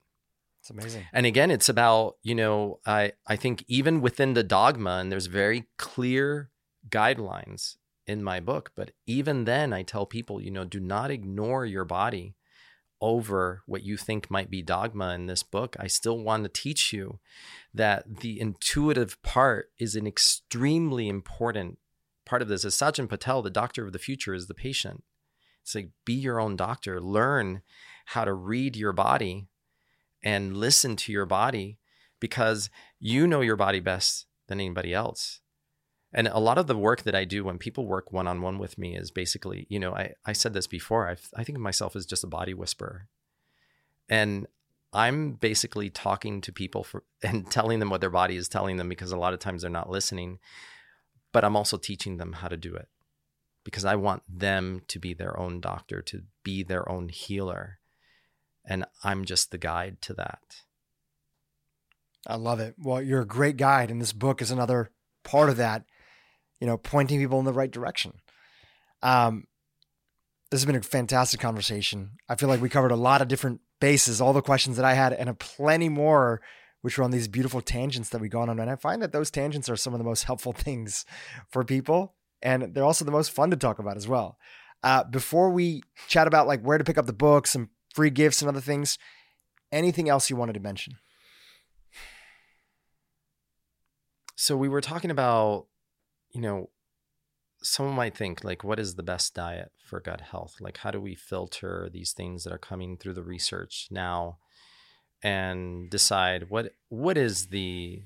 It's amazing. And again, it's about, you know, I, I think even within the dogma, and there's very clear guidelines in my book, but even then I tell people, you know, do not ignore your body over what you think might be dogma in this book, I still want to teach you that the intuitive part is an extremely important part of this. As Sajjan Patel, the doctor of the future, is the patient. It's like be your own doctor, learn how to read your body and listen to your body because you know your body best than anybody else and a lot of the work that I do when people work one on one with me is basically, you know, I, I said this before, I, I think of myself as just a body whisperer. And I'm basically talking to people for, <laughs> and telling them what their body is telling them because a lot of times they're not listening. But I'm also teaching them how to do it because I want them to be their own doctor, to be their own healer. And I'm just the guide to that. I love it. Well, you're a great guide, and this book is another part of that you know, pointing people in the right direction. Um, this has been a fantastic conversation. I feel like we covered a lot of different bases, all the questions that I had, and a plenty more, which were on these beautiful tangents that we gone on. And I find that those tangents are some of the most helpful <laughs> things for people, and they're also the most fun to talk about as well. Uh, before we chat about like where to pick up the books and free gifts and other things, anything else you wanted to mention? So we were talking about you know, someone might think like what is the best diet for gut health like how do we filter these things that are coming through the research now and decide what what is the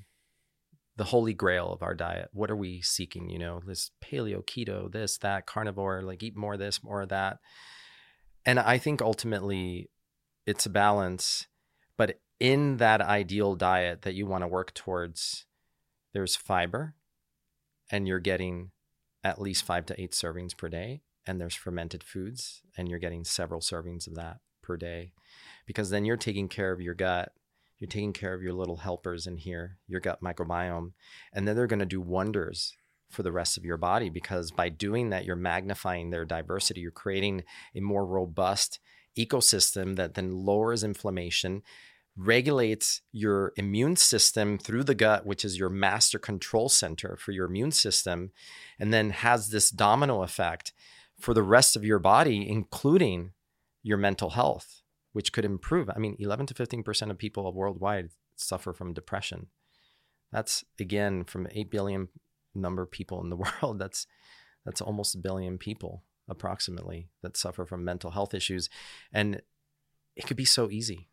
the holy grail of our diet. What are we seeking? You know, this paleo, keto, this, that, carnivore, like eat more of this, more of that. And I think ultimately it's a balance. But in that ideal diet that you want to work towards, there's fiber and you're getting at least five to eight servings per day. And there's fermented foods and you're getting several servings of that per day because then you're taking care of your gut you're taking care of your little helpers in here, your gut microbiome, and then they're going to do wonders for the rest of your body because by doing that, you're magnifying their diversity. You're creating a more robust ecosystem that then lowers inflammation, regulates your immune system through the gut, which is your master control center for your immune system, and then has this domino effect for the rest of your body, including your mental health which could improve. I mean, 11 to 15% of people worldwide suffer from depression. That's again from 8 billion number of people in the <laughs> world. That's that's almost a billion people approximately that suffer from mental health issues and it could be so easy.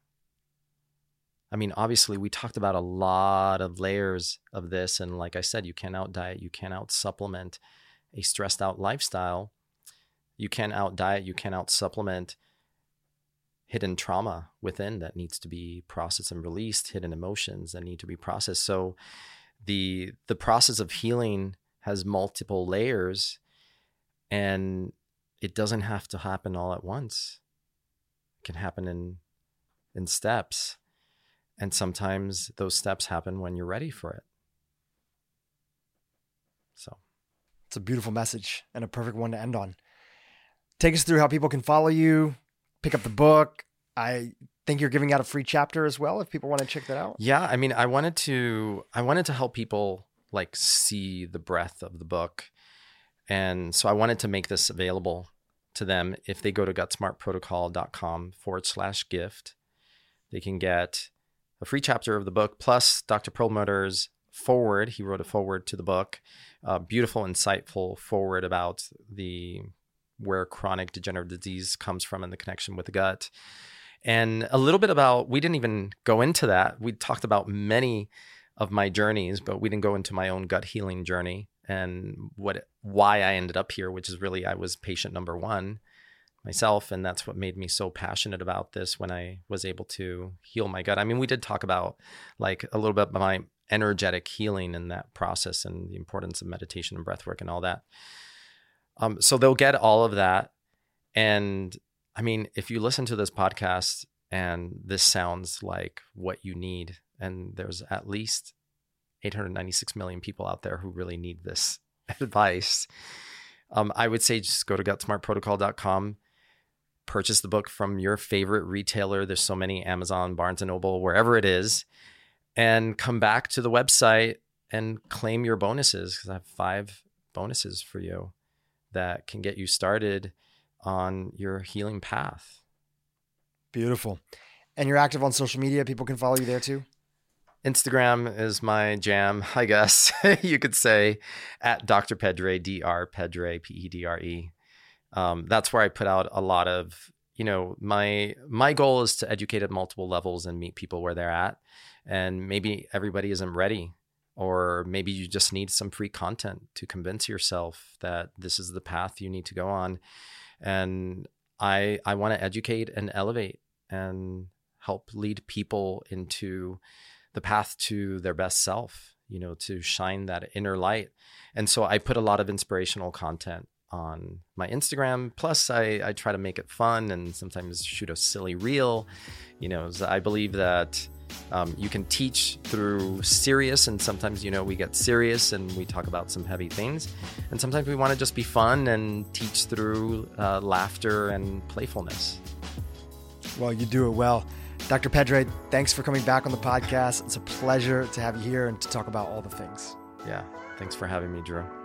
I mean, obviously, we talked about a lot of layers of this. And like I said, you can't out diet, you can't out supplement a stressed out lifestyle. You can't out diet, you can't out supplement hidden trauma within that needs to be processed and released, hidden emotions that need to be processed. So the the process of healing has multiple layers and it doesn't have to happen all at once. It can happen in in steps. And sometimes those steps happen when you're ready for it. So it's a beautiful message and a perfect one to end on. Take us through how people can follow you, pick up the book. I think you're giving out a free chapter as well if people want to check that out. Yeah, I mean, I wanted to I wanted to help people like see the breadth of the book. And so I wanted to make this available to them if they go to gutsmartprotocol.com forward slash gift. They can get a free chapter of the book plus Dr. Perlmutter's forward. He wrote a forward to the book, a beautiful, insightful forward about the where chronic degenerative disease comes from and the connection with the gut. And a little bit about, we didn't even go into that. We talked about many of my journeys, but we didn't go into my own gut healing journey and what why I ended up here, which is really I was patient number one myself, and that's what made me so passionate about this when I was able to heal my gut. I mean, we did talk about like a little bit about my energetic healing in that process and the importance of meditation and breath work and all that. Um, so they'll get all of that. And I mean, if you listen to this podcast and this sounds like what you need, and there's at least 896 million people out there who really need this <laughs> advice, um, I would say just go to gutsmartprotocol.com, purchase the book from your favorite retailer. There's so many Amazon, Barnes and Noble, wherever it is, and come back to the website and claim your bonuses because I have five bonuses for you that can get you started on your healing path. Beautiful. And you're active on social media. People can follow you there too. Instagram is my jam, I guess <laughs> you could say, at Dr. Pedre, Dr. Pedre, P E D R E. Um, that's where I put out a lot of, you know, my my goal is to educate at multiple levels and meet people where they're at. And maybe everybody isn't ready or maybe you just need some free content to convince yourself that this is the path you need to go on and i i want to educate and elevate and help lead people into the path to their best self you know to shine that inner light and so i put a lot of inspirational content on my Instagram. Plus, I, I try to make it fun and sometimes shoot a silly reel. You know, I believe that um, you can teach through serious, and sometimes, you know, we get serious and we talk about some heavy things. And sometimes we want to just be fun and teach through uh, laughter and playfulness. Well, you do it well. Dr. Pedre, thanks for coming back on the podcast. It's a pleasure to have you here and to talk about all the things. Yeah, thanks for having me, Dhru.